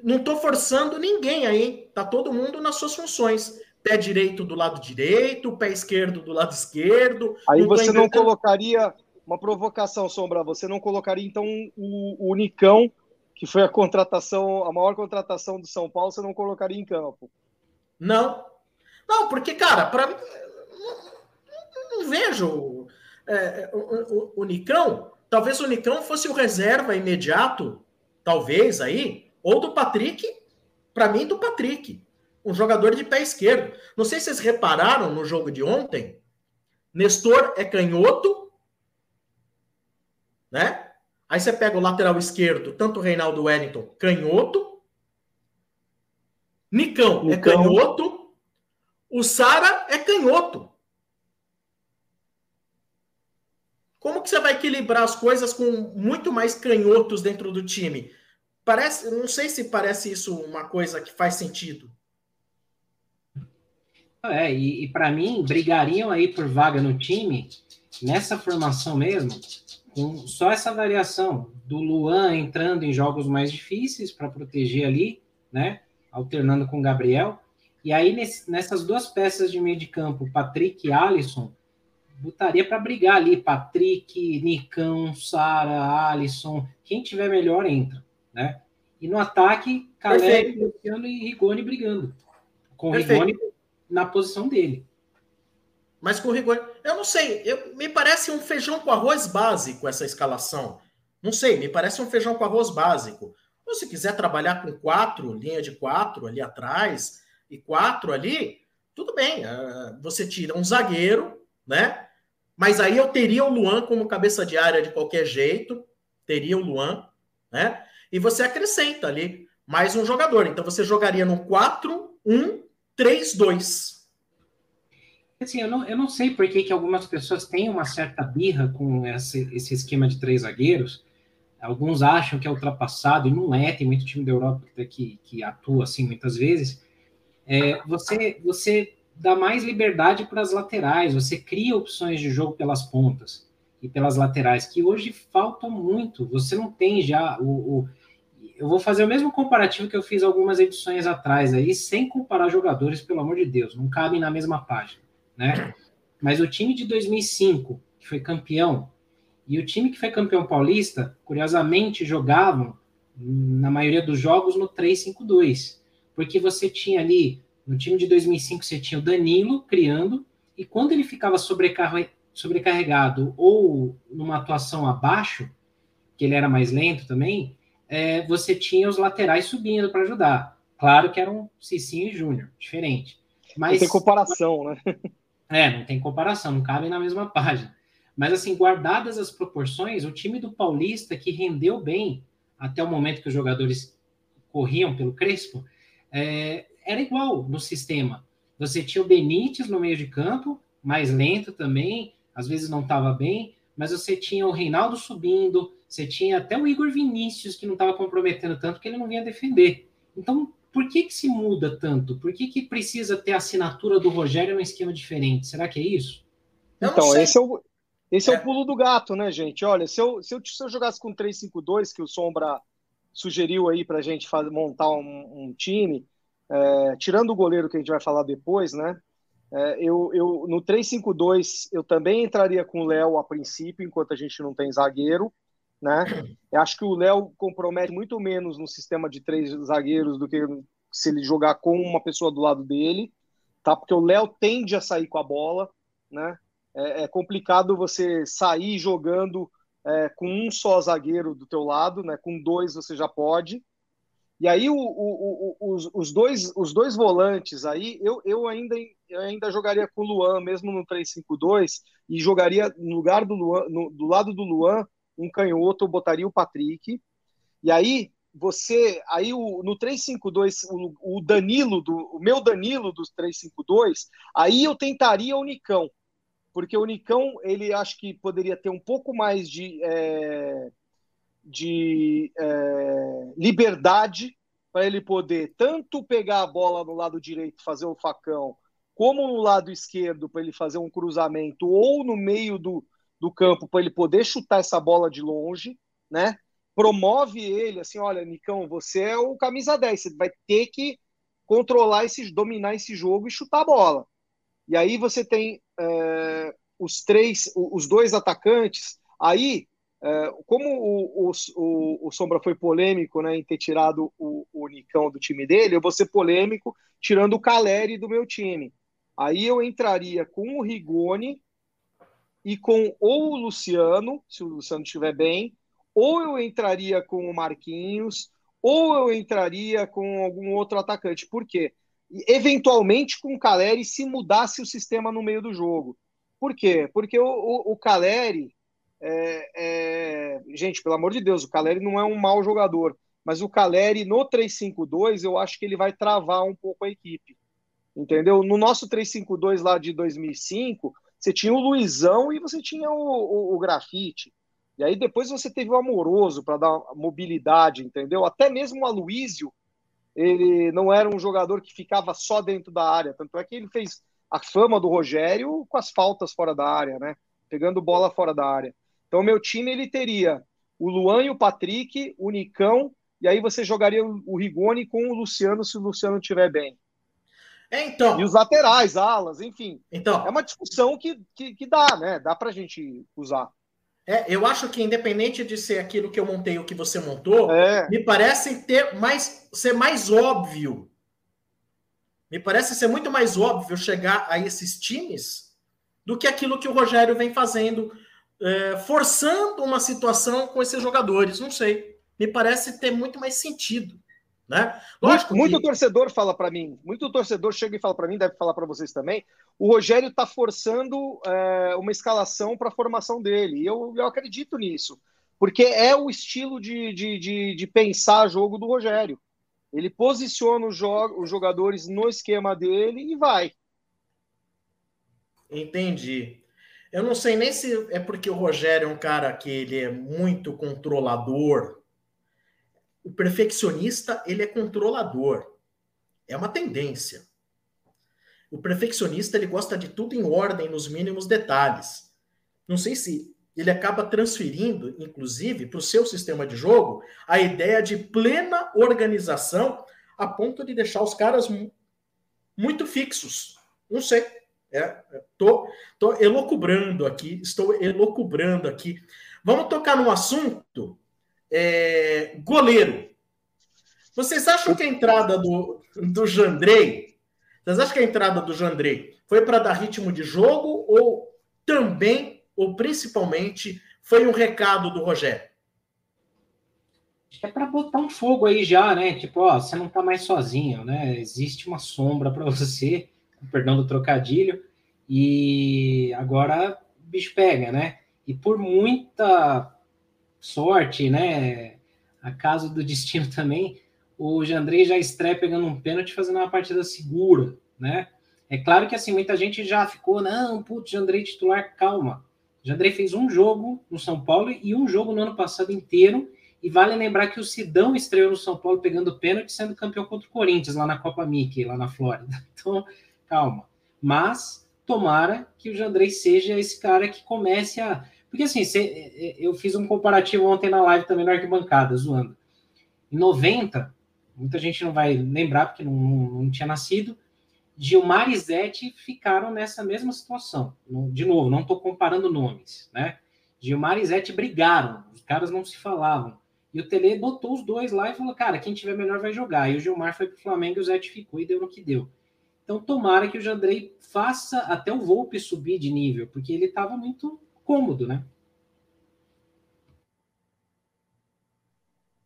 Não estou forçando ninguém aí, tá todo mundo nas suas funções. Pé direito do lado direito, pé esquerdo do lado esquerdo. Aí não você não colocaria uma provocação, Sombra, você não colocaria então o, o Nicão, que foi a contratação, a maior contratação do São Paulo, você não colocaria em campo? Não. Não, porque, cara, para não, não, vejo é, o, o, o Nicão, talvez o Nicão fosse o reserva imediato, talvez aí, ou do Patrick, para mim, do Patrick. Um jogador de pé esquerdo. Não sei se vocês repararam no jogo de ontem. Nestor é canhoto, né? Aí você pega o lateral esquerdo, tanto o Reinaldo Wellington, canhoto. Nicão, é Nicão. é canhoto. O Sara é canhoto. Como que você vai equilibrar as coisas com muito mais canhotos dentro do time? Parece, não sei se parece isso uma coisa que faz sentido. É, e, e para mim, brigariam aí por vaga no time, nessa formação mesmo, com só essa variação do Luan entrando em jogos mais difíceis para proteger ali, né? Alternando com o Gabriel. E aí, nesse, nessas duas peças de meio de campo, Patrick e Alisson, botaria para brigar ali. Patrick, Nicão, Sara, Alisson, quem tiver melhor entra né? E no ataque, Caleb, Luciano e Rigoni brigando. Com o Rigoni na posição dele. Mas com o Rigoni, eu não sei, eu, me parece um feijão com arroz básico essa escalação. Não sei, me parece um feijão com arroz básico. Ou se quiser trabalhar com quatro, linha de quatro ali atrás e quatro ali, tudo bem. Uh, você tira um zagueiro, né? Mas aí eu teria o Luan como cabeça de área de qualquer jeito, teria o Luan, né? e você acrescenta ali mais um jogador. Então você jogaria no 4-1-3-2. Assim, eu não, eu não sei por que, que algumas pessoas têm uma certa birra com esse, esse esquema de três zagueiros. Alguns acham que é ultrapassado, e não é, tem muito time da Europa que, que atua assim muitas vezes. É, você, você dá mais liberdade para as laterais, você cria opções de jogo pelas pontas e pelas laterais, que hoje faltam muito. Você não tem já o, o eu vou fazer o mesmo comparativo que eu fiz algumas edições atrás aí, sem comparar jogadores, pelo amor de Deus, não cabem na mesma página, né? Mas o time de 2005, que foi campeão, e o time que foi campeão paulista, curiosamente, jogavam, na maioria dos jogos, no 3-5-2, porque você tinha ali, no time de 2005, você tinha o Danilo criando, e quando ele ficava sobrecarregado ou numa atuação abaixo, que ele era mais lento também, é, você tinha os laterais subindo para ajudar. Claro que era um Cicinho e Júnior, diferente. Mas, não tem comparação, né? É, não tem comparação, não cabem na mesma página. Mas, assim, guardadas as proporções, o time do Paulista, que rendeu bem até o momento que os jogadores corriam pelo Crespo, é, era igual no sistema. Você tinha o Benítez no meio de campo, mais lento também, às vezes não estava bem, mas você tinha o Reinaldo subindo, você tinha até o Igor Vinícius, que não estava comprometendo tanto, que ele não vinha defender. Então, por que, que se muda tanto? Por que, que precisa ter a assinatura do Rogério num esquema diferente? Será que é isso? Então, esse é o, esse é. é. o pulo do gato, né, gente? Olha, se eu, se eu, se eu jogasse com 3-5-2, que o Sombra sugeriu aí para a gente fazer, montar um, um time, é, tirando o goleiro que a gente vai falar depois, né? É, eu, eu, no 3-5-2, eu também entraria com o Léo a princípio, enquanto a gente não tem zagueiro né? Eu acho que o Léo compromete muito menos no sistema de três zagueiros do que se ele jogar com uma pessoa do lado dele, tá? Porque o Léo tende a sair com a bola, né? É, é complicado você sair jogando é, com um só zagueiro do teu lado, né? Com dois você já pode. E aí o, o, o, os, os, dois, os dois volantes aí, eu, eu, ainda, eu ainda jogaria com o Luan, mesmo no 3-5-2, e jogaria no lugar do Luan, no, do lado do Luan, um canhoto, eu botaria o Patrick. E aí você, aí o, no 352, o, o Danilo do o meu Danilo dos 352, aí eu tentaria o Nicão. Porque o Nicão, ele acho que poderia ter um pouco mais de, é, de é, liberdade para ele poder tanto pegar a bola no lado direito, fazer o facão, como no lado esquerdo para ele fazer um cruzamento, ou no meio do, do campo para ele poder chutar essa bola de longe, né? Promove ele assim, olha, Nicão, você é o camisa 10, você vai ter que controlar esse, dominar esse jogo e chutar a bola. E aí você tem é, os três, os dois atacantes. Aí, é, como o, o, o, Sombra foi polêmico né, em ter tirado o, o Nicão do time dele, eu vou ser polêmico tirando o Caleri do meu time. Aí eu entraria com o Rigoni e com ou o Luciano, se o Luciano estiver bem, ou eu entraria com o Marquinhos, ou eu entraria com algum outro atacante. Por quê? Eventualmente com o Caleri se mudasse o sistema no meio do jogo. Por quê? Porque o, o, o Caleri, é, é... gente, pelo amor de Deus, o Caleri não é um mau jogador, mas o Caleri no 3-5-2 eu acho que ele vai travar um pouco a equipe entendeu? No nosso 352 lá de 2005, você tinha o Luizão e você tinha o, o, o Grafite. E aí depois você teve o Amoroso para dar mobilidade, entendeu? Até mesmo o Aloísio, ele não era um jogador que ficava só dentro da área, tanto é que ele fez a fama do Rogério com as faltas fora da área, né? Pegando bola fora da área. Então meu time ele teria o Luan e o Patrick, o Nicão, e aí você jogaria o Rigoni com o Luciano se o Luciano estiver bem. É, então. E os laterais, alas, enfim. Então. É uma discussão que, que, que dá, né? Dá pra gente usar. É, eu acho que independente de ser aquilo que eu montei ou que você montou, é. me parece ter mais ser mais óbvio. Me parece ser muito mais óbvio chegar a esses times do que aquilo que o Rogério vem fazendo, é, forçando uma situação com esses jogadores. Não sei. Me parece ter muito mais sentido. Né? Lógico muito, que... torcedor fala para mim, muito torcedor chega e fala para mim, deve falar para vocês também. O Rogério está forçando é, uma escalação para a formação dele. E eu, eu acredito nisso, porque é o estilo de, de, de, de pensar jogo do Rogério. Ele posiciona os, jo os jogadores no esquema dele e vai. Entendi. Eu não sei nem se é porque o Rogério é um cara que ele é muito controlador, o perfeccionista ele é controlador. É uma tendência. O perfeccionista ele gosta de tudo em ordem, nos mínimos detalhes. Não sei se ele acaba transferindo, inclusive, para o seu sistema de jogo, a ideia de plena organização a ponto de deixar os caras muito fixos. Não sei. É, tô, tô elocubrando aqui, estou elocubrando aqui. Vamos tocar num assunto é, goleiro. Vocês acham que a entrada do, do Jandrei, vocês acham que a entrada do Jandrei foi para dar ritmo de jogo ou também, ou principalmente, foi um recado do Rogério? É para botar um fogo aí já, né? Tipo, ó, você não tá mais sozinho, né? Existe uma sombra para você, perdão do trocadilho, e agora o bicho pega, né? E por muita sorte, né? Acaso do destino também, o Jandrei já estreia pegando um pênalti, fazendo uma partida segura, né? É claro que assim, muita gente já ficou, não, putz, Jandrei titular, calma. Jandrei fez um jogo no São Paulo e um jogo no ano passado inteiro. E vale lembrar que o Sidão estreou no São Paulo pegando pênalti, sendo campeão contra o Corinthians lá na Copa Mickey, lá na Flórida. Então, calma. Mas tomara que o Jandrei seja esse cara que comece a porque assim, cê, é, é, eu fiz um comparativo ontem na live também na arquibancada, zoando. Em 90, muita gente não vai lembrar porque não, não, não tinha nascido, Gilmar e Zete ficaram nessa mesma situação. De novo, não estou comparando nomes, né? Gilmar e Zete brigaram, os caras não se falavam. E o Tele botou os dois lá e falou: cara, quem tiver melhor vai jogar. E o Gilmar foi para o Flamengo e o Zete ficou e deu no que deu. Então, tomara que o Jandrei faça até o Volpe subir de nível, porque ele estava muito cômodo, né?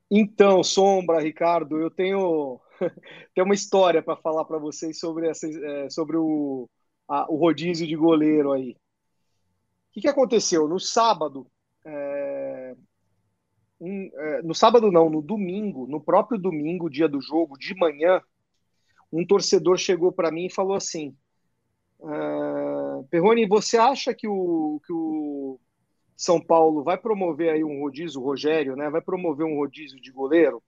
Então, Sombra, Ricardo, eu tenho, tenho uma história para falar para vocês sobre, essa, é, sobre o, a, o rodízio de goleiro aí. O que, que aconteceu? No sábado, é, um, é, no sábado não, no domingo, no próprio domingo, dia do jogo, de manhã, um torcedor chegou para mim e falou assim: ah, Perrone, você acha que o, que o São Paulo vai promover aí um rodízio, o Rogério, né? Vai promover um rodízio de goleiro?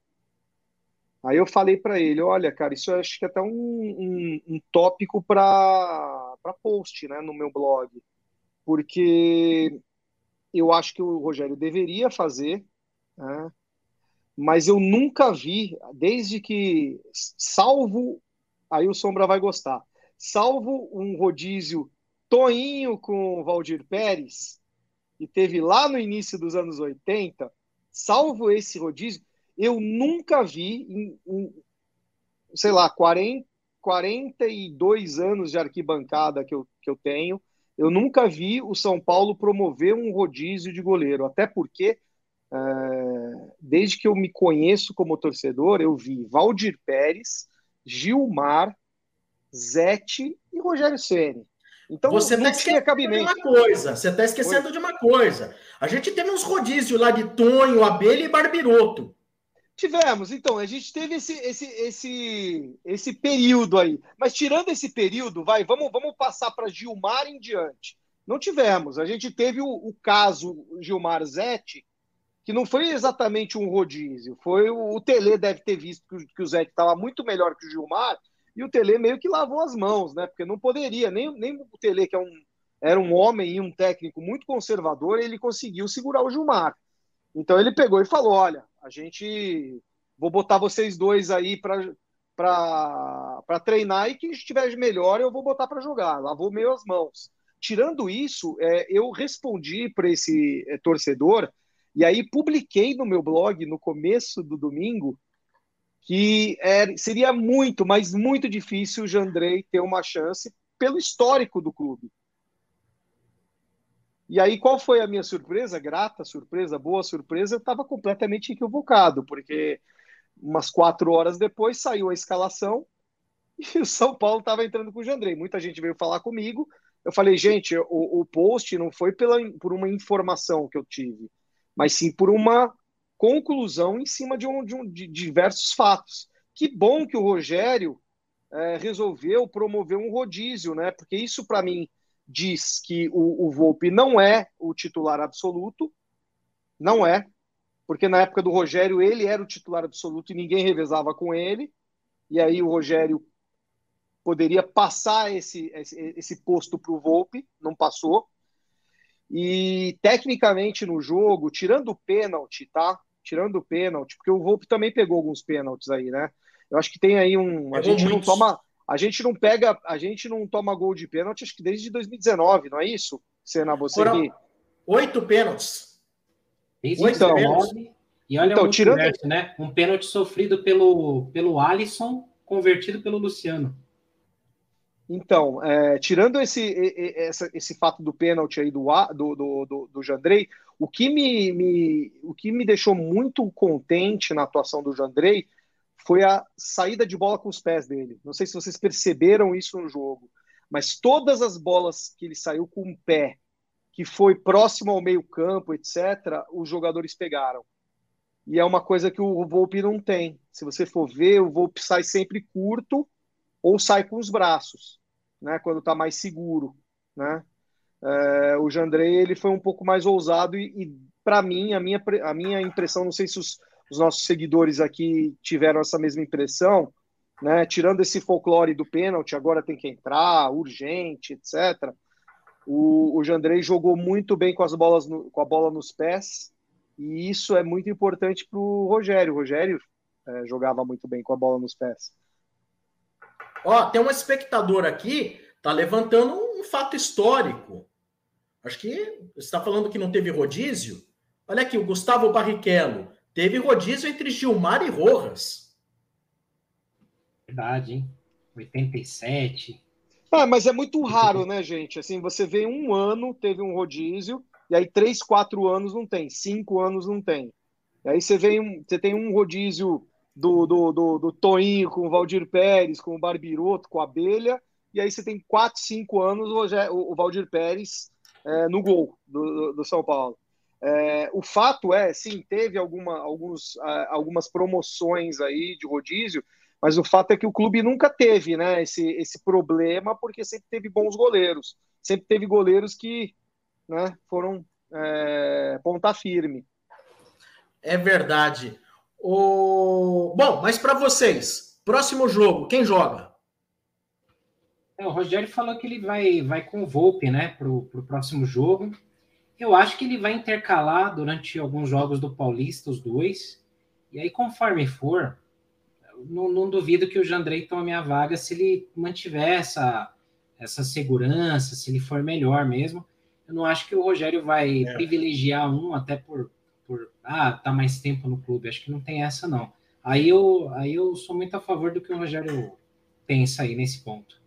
Aí eu falei para ele, olha, cara, isso acho que é até um, um, um tópico para post, né, no meu blog, porque eu acho que o Rogério deveria fazer, né, mas eu nunca vi, desde que, salvo, aí o Sombra vai gostar, salvo um rodízio Toinho com Valdir Pérez, e teve lá no início dos anos 80, salvo esse rodízio, eu nunca vi, em, em, sei lá, 40, 42 anos de arquibancada que eu, que eu tenho, eu nunca vi o São Paulo promover um rodízio de goleiro, até porque, é, desde que eu me conheço como torcedor, eu vi Valdir Pérez, Gilmar, Zete e Rogério Ceni. Então, você está esquecendo de uma coisa. Você está esquecendo Foi. de uma coisa. A gente teve uns rodízios lá de Tonho, Abelha e Barbiroto. Tivemos, então, a gente teve esse, esse, esse, esse período aí. Mas tirando esse período, vai, vamos, vamos passar para Gilmar em diante. Não tivemos. A gente teve o, o caso Gilmar Zete, que não foi exatamente um rodízio. Foi o, o Tele deve ter visto que, que o Zete estava muito melhor que o Gilmar, e o Tele meio que lavou as mãos, né? Porque não poderia, nem, nem o Tele, que é um, era um homem e um técnico muito conservador, ele conseguiu segurar o Gilmar. Então ele pegou e falou: olha, a gente vou botar vocês dois aí para treinar e quem estiver melhor eu vou botar para jogar. Lavou meio as mãos. Tirando isso, é, eu respondi para esse é, torcedor e aí publiquei no meu blog no começo do domingo que é, seria muito, mas muito difícil o Jandrei ter uma chance pelo histórico do clube. E aí, qual foi a minha surpresa? Grata surpresa, boa surpresa, eu estava completamente equivocado, porque umas quatro horas depois saiu a escalação e o São Paulo estava entrando com o Jandrei. Muita gente veio falar comigo. Eu falei, gente, o, o post não foi pela, por uma informação que eu tive, mas sim por uma conclusão em cima de, um, de, um, de diversos fatos. Que bom que o Rogério é, resolveu promover um rodízio, né? Porque isso, para mim, diz que o, o Volpe não é o titular absoluto, não é, porque na época do Rogério ele era o titular absoluto e ninguém revezava com ele, e aí o Rogério poderia passar esse, esse, esse posto para o Volpe, não passou. E tecnicamente no jogo, tirando o pênalti, tá? Tirando o pênalti, porque o Volpe também pegou alguns pênaltis aí, né? Eu acho que tem aí um. A gente muitos. não toma a gente não pega, a gente não toma gol de pênalti, acho que desde 2019, não é isso? Senna, você Foram oito pênaltis. Desde então, E olha então, tirando... né? Um pênalti sofrido pelo, pelo Alisson, convertido pelo Luciano. Então, é, tirando esse, esse, esse fato do pênalti aí do, do, do, do, do Jandrei, o que me, me, o que me deixou muito contente na atuação do Jandrei foi a saída de bola com os pés dele. Não sei se vocês perceberam isso no jogo, mas todas as bolas que ele saiu com o pé, que foi próximo ao meio-campo, etc., os jogadores pegaram. E é uma coisa que o Volpe não tem. Se você for ver, o Volpe sai sempre curto ou sai com os braços, né? Quando está mais seguro, né? É, o Jandrei ele foi um pouco mais ousado e, e para mim a minha, a minha impressão, não sei se os, os nossos seguidores aqui tiveram essa mesma impressão, né? Tirando esse folclore do pênalti, agora tem que entrar, urgente, etc. O, o Jandrei jogou muito bem com as bolas no, com a bola nos pés e isso é muito importante para o Rogério. O Rogério é, jogava muito bem com a bola nos pés. Ó, tem um espectador aqui tá levantando um fato histórico. Acho que você está falando que não teve rodízio. Olha aqui, o Gustavo Barrichello. Teve rodízio entre Gilmar e Rojas. Verdade, hein? 87. Ah, mas é muito raro, né, gente? Assim, você vê um ano, teve um rodízio, e aí três, quatro anos não tem, cinco anos não tem. E aí você, vê um, você tem um rodízio do, do, do, do Toinho com o Valdir Pérez, com o Barbiroto, com a Abelha, e aí você tem quatro, cinco anos o, o Valdir Pérez é, no gol do, do São Paulo. É, o fato é, sim, teve alguma, alguns, algumas promoções aí de rodízio, mas o fato é que o clube nunca teve né, esse, esse problema, porque sempre teve bons goleiros. sempre teve goleiros que né, foram é, ponta firme. É verdade. O... Bom, mas para vocês, próximo jogo, quem joga? É, o Rogério falou que ele vai, vai com o Volpe, né, para o próximo jogo. Eu acho que ele vai intercalar durante alguns jogos do Paulista, os dois. E aí, conforme for, não, não duvido que o Jandrei tome a vaga se ele mantiver essa, essa segurança, se ele for melhor mesmo. Eu não acho que o Rogério vai é. privilegiar um até por, por ah, tá mais tempo no clube. Acho que não tem essa, não. Aí eu, aí eu sou muito a favor do que o Rogério pensa aí nesse ponto.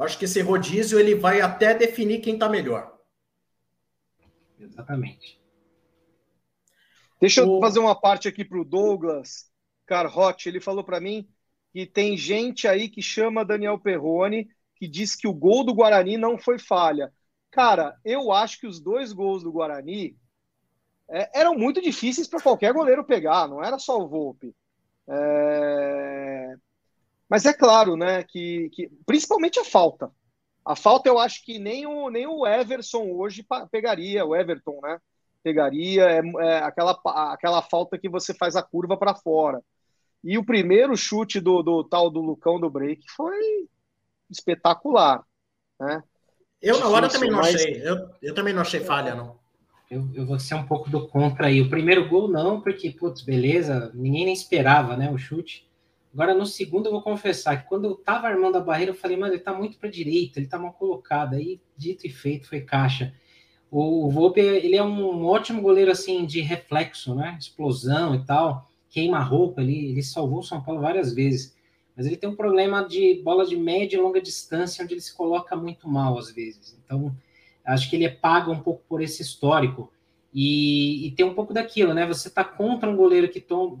Eu acho que esse rodízio ele vai até definir quem tá melhor. Exatamente. Deixa eu fazer uma parte aqui para o Douglas Carrote. Ele falou para mim que tem gente aí que chama Daniel Perrone, que diz que o gol do Guarani não foi falha. Cara, eu acho que os dois gols do Guarani é, eram muito difíceis para qualquer goleiro pegar, não era só o Volpe. É... Mas é claro, né, que, que principalmente a falta. A falta eu acho que nem o, nem o Everson hoje pegaria, o Everton, né? Pegaria é, é aquela, aquela falta que você faz a curva para fora. E o primeiro chute do, do tal do Lucão do break foi espetacular, né? Eu na hora também não mas... achei, eu, eu também não achei falha, não. Eu, eu vou ser um pouco do contra aí. O primeiro gol não, porque, putz, beleza, ninguém nem esperava, né, o chute. Agora, no segundo, eu vou confessar que quando eu tava armando a barreira, eu falei, mano, ele tá muito para direita, ele tá mal colocado. Aí, dito e feito, foi caixa. O Volpe, ele é um ótimo goleiro, assim, de reflexo, né? Explosão e tal. Queima roupa, ele, salvou o São Paulo várias vezes. Mas ele tem um problema de bola de média e longa distância, onde ele se coloca muito mal, às vezes. Então, acho que ele é paga um pouco por esse histórico. E, e tem um pouco daquilo, né? Você tá contra um goleiro que toma,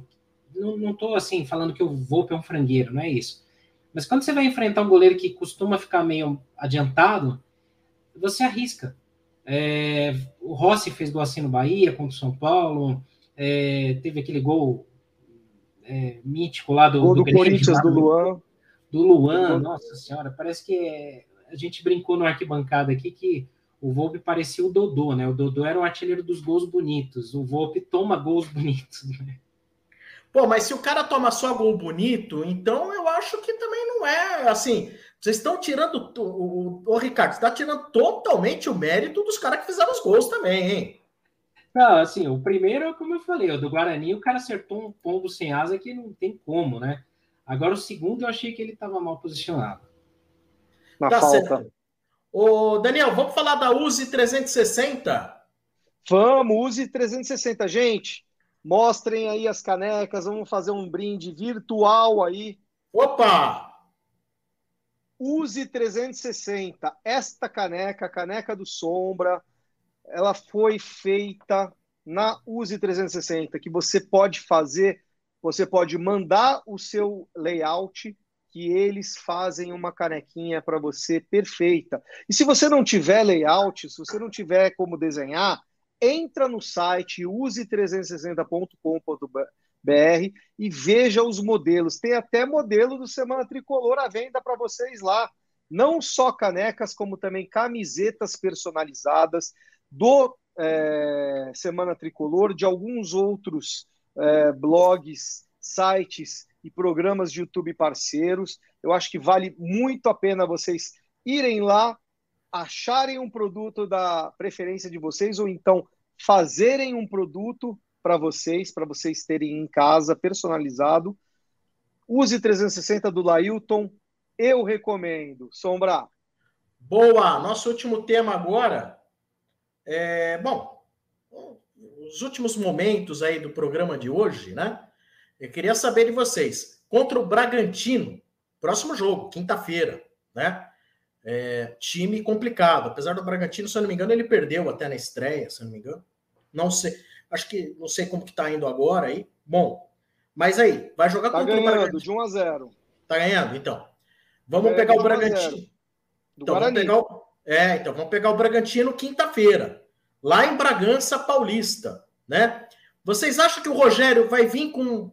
não, tô assim falando que o Volpe é um frangueiro, não é isso. Mas quando você vai enfrentar um goleiro que costuma ficar meio adiantado, você arrisca. É, o Rossi fez gol assim no Bahia contra o São Paulo, é, teve aquele gol é, mítico lá do, gol do, do Corinthians do Luan. Do Luan, nossa senhora, parece que é, a gente brincou no arquibancada aqui que o Volpe parecia o Dodô, né? O Dodô era o artilheiro dos gols bonitos, o Volpe toma gols bonitos, né? Pô, mas se o cara toma só gol bonito, então eu acho que também não é assim. Vocês estão tirando. O, o, o Ricardo, você está tirando totalmente o mérito dos caras que fizeram os gols também, hein? Não, assim, o primeiro, como eu falei, o do Guarani, o cara acertou um pombo sem asa que não tem como, né? Agora o segundo eu achei que ele estava mal posicionado. Na tá falta. Certo. Ô, Daniel, vamos falar da Uzi 360? Vamos, Uzi 360. Gente, Mostrem aí as canecas, vamos fazer um brinde virtual aí. Opa! Use 360. Esta caneca, a caneca do Sombra, ela foi feita na Use 360, que você pode fazer, você pode mandar o seu layout que eles fazem uma canequinha para você perfeita. E se você não tiver layout, se você não tiver como desenhar, entra no site use360.com.br e veja os modelos. Tem até modelo do Semana Tricolor à venda para vocês lá. Não só canecas, como também camisetas personalizadas do é, Semana Tricolor, de alguns outros é, blogs, sites e programas de YouTube parceiros. Eu acho que vale muito a pena vocês irem lá, acharem um produto da preferência de vocês ou então fazerem um produto para vocês, para vocês terem em casa personalizado. Use 360 do Lailton, eu recomendo. Sombra. Boa! Nosso último tema agora é, bom, os últimos momentos aí do programa de hoje, né? Eu queria saber de vocês, contra o Bragantino, próximo jogo, quinta-feira, né? É, time complicado. Apesar do Bragantino, se eu não me engano, ele perdeu até na estreia, se eu não me engano. Não sei, acho que não sei como que tá indo agora aí. Bom, mas aí, vai jogar tá contra ganhando, o Bragantino. de 1 a 0. Tá ganhando, então. Vamos é, pegar o Bragantino. Então, vamos pegar o, é, então vamos pegar o Bragantino quinta-feira, lá em Bragança Paulista, né? Vocês acham que o Rogério vai vir com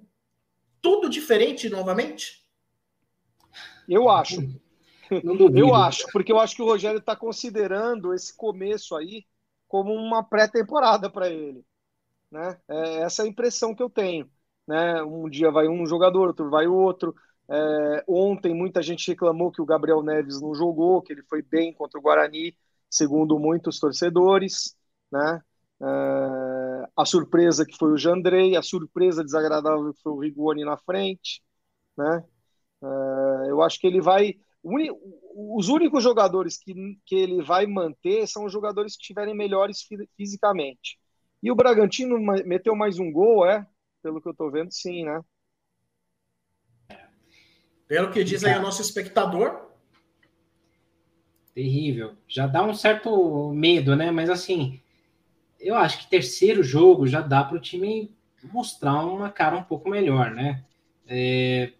tudo diferente novamente? Eu acho. Eu acho, porque eu acho que o Rogério está considerando esse começo aí como uma pré-temporada para ele. Né? É essa é a impressão que eu tenho. Né? Um dia vai um jogador, outro vai outro. É, ontem muita gente reclamou que o Gabriel Neves não jogou, que ele foi bem contra o Guarani, segundo muitos torcedores. Né? É, a surpresa que foi o Jandrei, a surpresa desagradável que foi o Rigoni na frente. Né? É, eu acho que ele vai. Os únicos jogadores que, que ele vai manter são os jogadores que estiverem melhores fisicamente. E o Bragantino meteu mais um gol, é? Pelo que eu tô vendo, sim, né? Pelo que diz aí o nosso espectador. Terrível. Já dá um certo medo, né? Mas assim, eu acho que terceiro jogo já dá para o time mostrar uma cara um pouco melhor, né? É,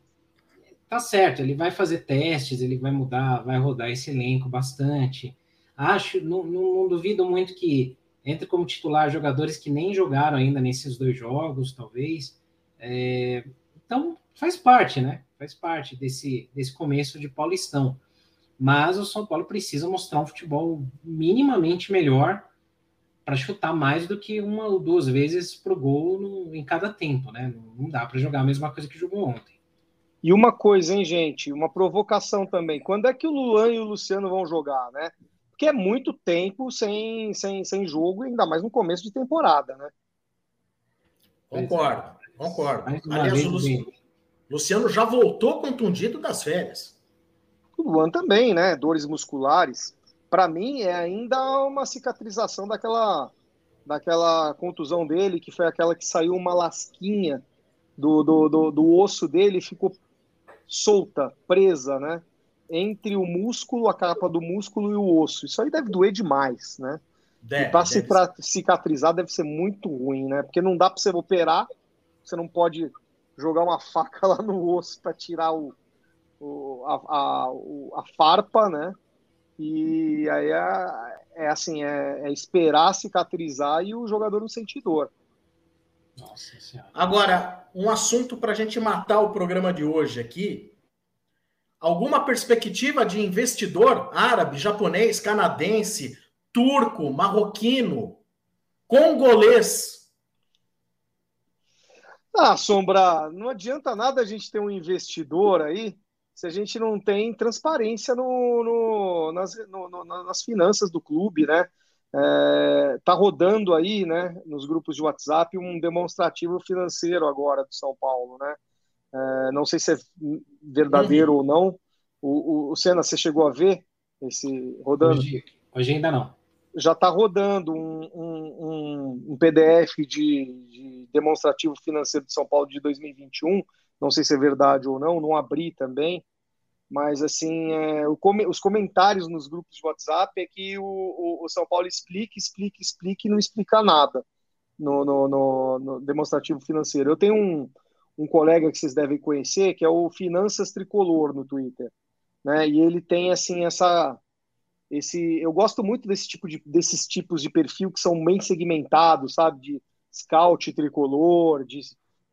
tá certo, ele vai fazer testes, ele vai mudar, vai rodar esse elenco bastante. Acho, não, não, não duvido muito que entre como titular jogadores que nem jogaram ainda nesses dois jogos, talvez. É, então, faz parte, né? Faz parte desse, desse começo de Paulistão. Mas o São Paulo precisa mostrar um futebol minimamente melhor para chutar mais do que uma ou duas vezes pro gol no, em cada tempo, né? Não dá para jogar a mesma coisa que jogou ontem. E uma coisa, hein, gente? Uma provocação também. Quando é que o Luan e o Luciano vão jogar, né? Porque é muito tempo sem, sem, sem jogo, ainda mais no começo de temporada, né? Concordo, concordo. Aliás, o Luciano, Luciano já voltou contundido das férias. O Luan também, né? Dores musculares. Para mim, é ainda uma cicatrização daquela, daquela contusão dele, que foi aquela que saiu uma lasquinha do, do, do, do osso dele e ficou solta, presa, né? Entre o músculo, a capa do músculo e o osso. Isso aí deve doer demais, né? Deve, e para cicatrizar deve ser muito ruim, né? Porque não dá para você operar, você não pode jogar uma faca lá no osso para tirar o, o, a, a, a, farpa, né? E aí é, é assim, é, é, esperar cicatrizar e o jogador não sentir dor. Nossa senhora. Agora, um assunto para a gente matar o programa de hoje aqui. Alguma perspectiva de investidor árabe, japonês, canadense, turco, marroquino, congolês? Ah, Sombra, não adianta nada a gente ter um investidor aí se a gente não tem transparência no, no, nas, no, nas finanças do clube, né? É, tá rodando aí, né, nos grupos de WhatsApp um demonstrativo financeiro agora do São Paulo, né? É, não sei se é verdadeiro uhum. ou não. O, o, o Senna, você chegou a ver esse rodando? Hoje, hoje ainda não. Já está rodando um, um, um, PDF de, de, demonstrativo financeiro de São Paulo de 2021. Não sei se é verdade ou não, não abri também. Mas, assim, é, os comentários nos grupos de WhatsApp é que o, o, o, São Paulo explica, explica, explica e não explica nada no, no, no, no demonstrativo financeiro. Eu tenho um, um colega que vocês devem conhecer, que é o Finanças Tricolor no Twitter. Né? E ele tem, assim, essa... Esse, eu gosto muito desse tipo de, desses tipos de perfil que são bem segmentados, sabe? De scout tricolor, de,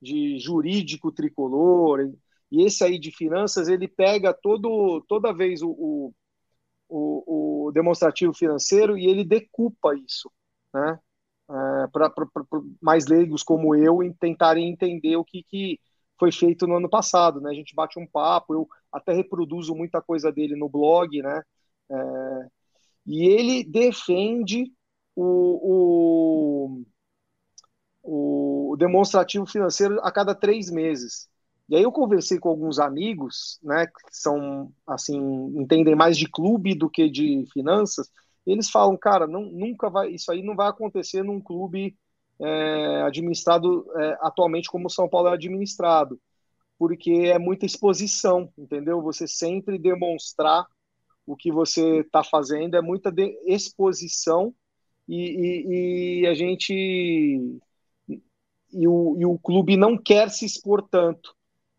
de jurídico tricolor. E esse aí de finanças, ele pega todo, toda vez o, o, o, demonstrativo financeiro e ele decupa isso, né? É, para mais leigos como eu tentarem entender o que, que foi feito no ano passado, né? A gente bate um papo, eu até reproduzo muita coisa dele no blog, né? É, e ele defende o, o, o, demonstrativo financeiro a cada três meses. E aí eu conversei com alguns amigos, né, que são assim, entendem mais de clube do que de finanças, eles falam, cara, não, nunca vai, isso aí não vai acontecer num clube é, administrado é, atualmente como o São Paulo é administrado, porque é muita exposição, entendeu? Você sempre demonstrar o que você está fazendo, é muita exposição e, e, e, a gente e o, e o clube não quer se expor tanto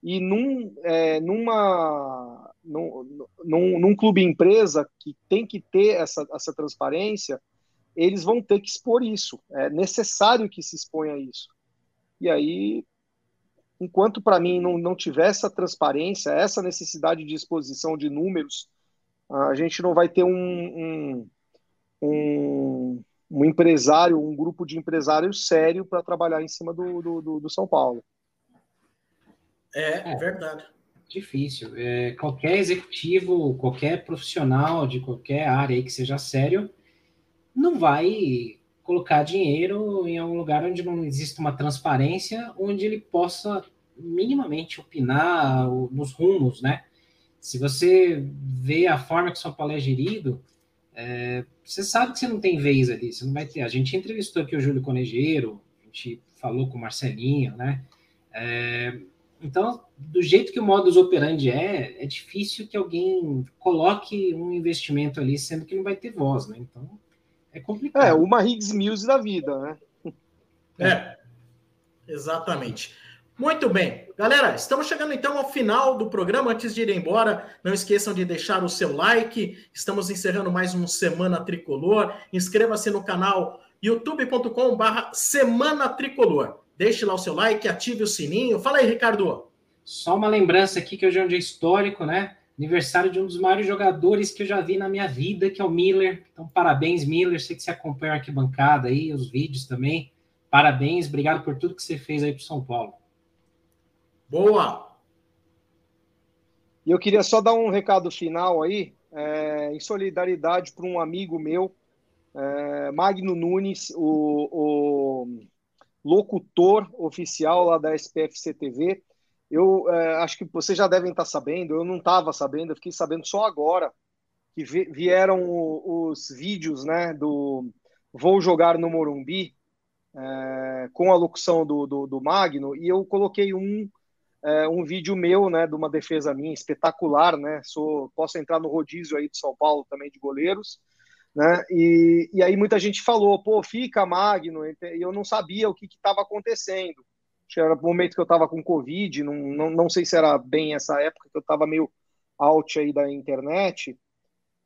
e num, é, numa, num, num, num, clube empresa que tem que ter essa, essa transparência, eles vão ter que expor isso. É necessário que se exponha isso. E aí, enquanto para mim não, não tiver essa transparência, essa necessidade de exposição de números a gente não vai ter um, um, um, um empresário, um grupo de empresários sério para trabalhar em cima do, do, do, São Paulo. É, é verdade. Difícil. É, qualquer executivo, qualquer profissional de qualquer área que seja sério, não vai colocar dinheiro em algum lugar onde não existe uma transparência, onde ele possa minimamente opinar nos rumos, né? Se você vê a forma que São Paulo é gerido, é, você sabe que você não tem vez ali, você não vai ter. A gente entrevistou aqui o Júlio Conejeiro, a gente falou com o Marcelinho, né? É, então, do jeito que o modus operandi é, é difícil que alguém coloque um investimento ali, sendo que não vai ter voz, né? Então, é complicado. É, uma Higgs Mills da vida, né? É, exatamente. Muito bem. Galera, estamos chegando então ao final do programa. Antes de ir embora, não esqueçam de deixar o seu like. Estamos encerrando mais um Semana Tricolor. Inscreva-se no canal youtube.com/barra Semana Tricolor. Deixe lá o seu like, ative o sininho. Fala aí, Ricardo. Só uma lembrança aqui que hoje é um dia histórico, né? Aniversário de um dos maiores jogadores que eu já vi na minha vida, que é o Miller. Então, parabéns, Miller. Sei que você acompanha a arquibancada aí, os vídeos também. Parabéns, obrigado por tudo que você fez aí para São Paulo. Boa! E eu queria só dar um recado final aí, é, em solidariedade para um amigo meu, é, Magno Nunes, o, o, locutor oficial lá da SPFC TV. Eu é, acho que vocês já devem estar sabendo, eu não estava sabendo, eu fiquei sabendo só agora que vieram os vídeos né, do Vou Jogar no Morumbi, é, com a locução do, do, do Magno, e eu coloquei um é, um vídeo meu, né, de uma defesa minha espetacular, né? Sou, posso entrar no rodízio aí de São Paulo também de goleiros, né? E, e aí muita gente falou, pô, fica Magno, e eu não sabia o que estava acontecendo. Era o momento que eu estava com Covid, não, não, não sei se era bem essa época que eu estava meio out aí da internet.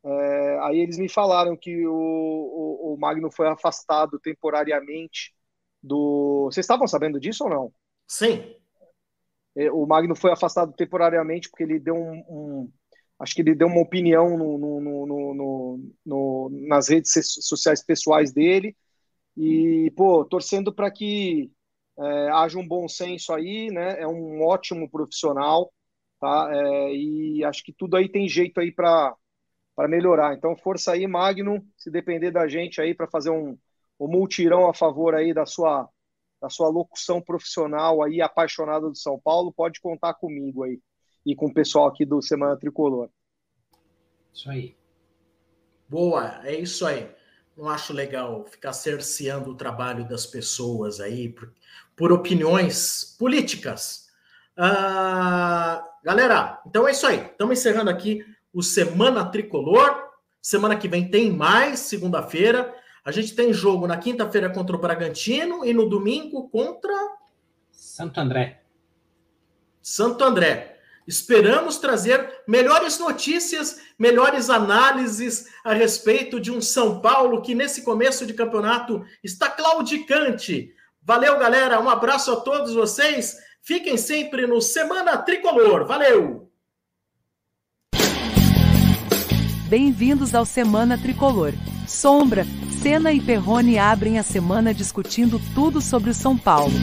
É, aí eles me falaram que o, o, o Magno foi afastado temporariamente do. Vocês estavam sabendo disso ou não? Sim. É, o Magno foi afastado temporariamente porque ele deu um, um acho que ele deu uma opinião no, no, no, no, nas redes sociais pessoais dele. E pô torcendo para que é, haja um bom senso aí né? É um ótimo profissional tá? É, e acho que tudo aí tem jeito aí para melhorar. Então força aí Magno se depender da gente aí para fazer um, um multirão a favor aí da sua da sua locução profissional aí, apaixonada do São Paulo, pode contar comigo aí e com o pessoal aqui do Semana Tricolor. Isso aí. Boa, é isso aí. Não acho legal ficar cerceando o trabalho das pessoas aí por, por opiniões políticas. Ah, galera, então é isso aí. Estamos encerrando aqui o Semana Tricolor. Semana que vem tem mais, segunda-feira. A gente tem jogo na quinta-feira contra o Bragantino e no domingo contra Santo André. Santo André. Esperamos trazer melhores notícias, melhores análises a respeito de um São Paulo que nesse começo de campeonato está claudicante. Valeu, galera. Um abraço a todos vocês. Fiquem sempre no Semana Tricolor. Valeu! Bem-vindos ao Semana Tricolor. Sombra, Senna e Perrone abrem a semana discutindo tudo sobre o São Paulo.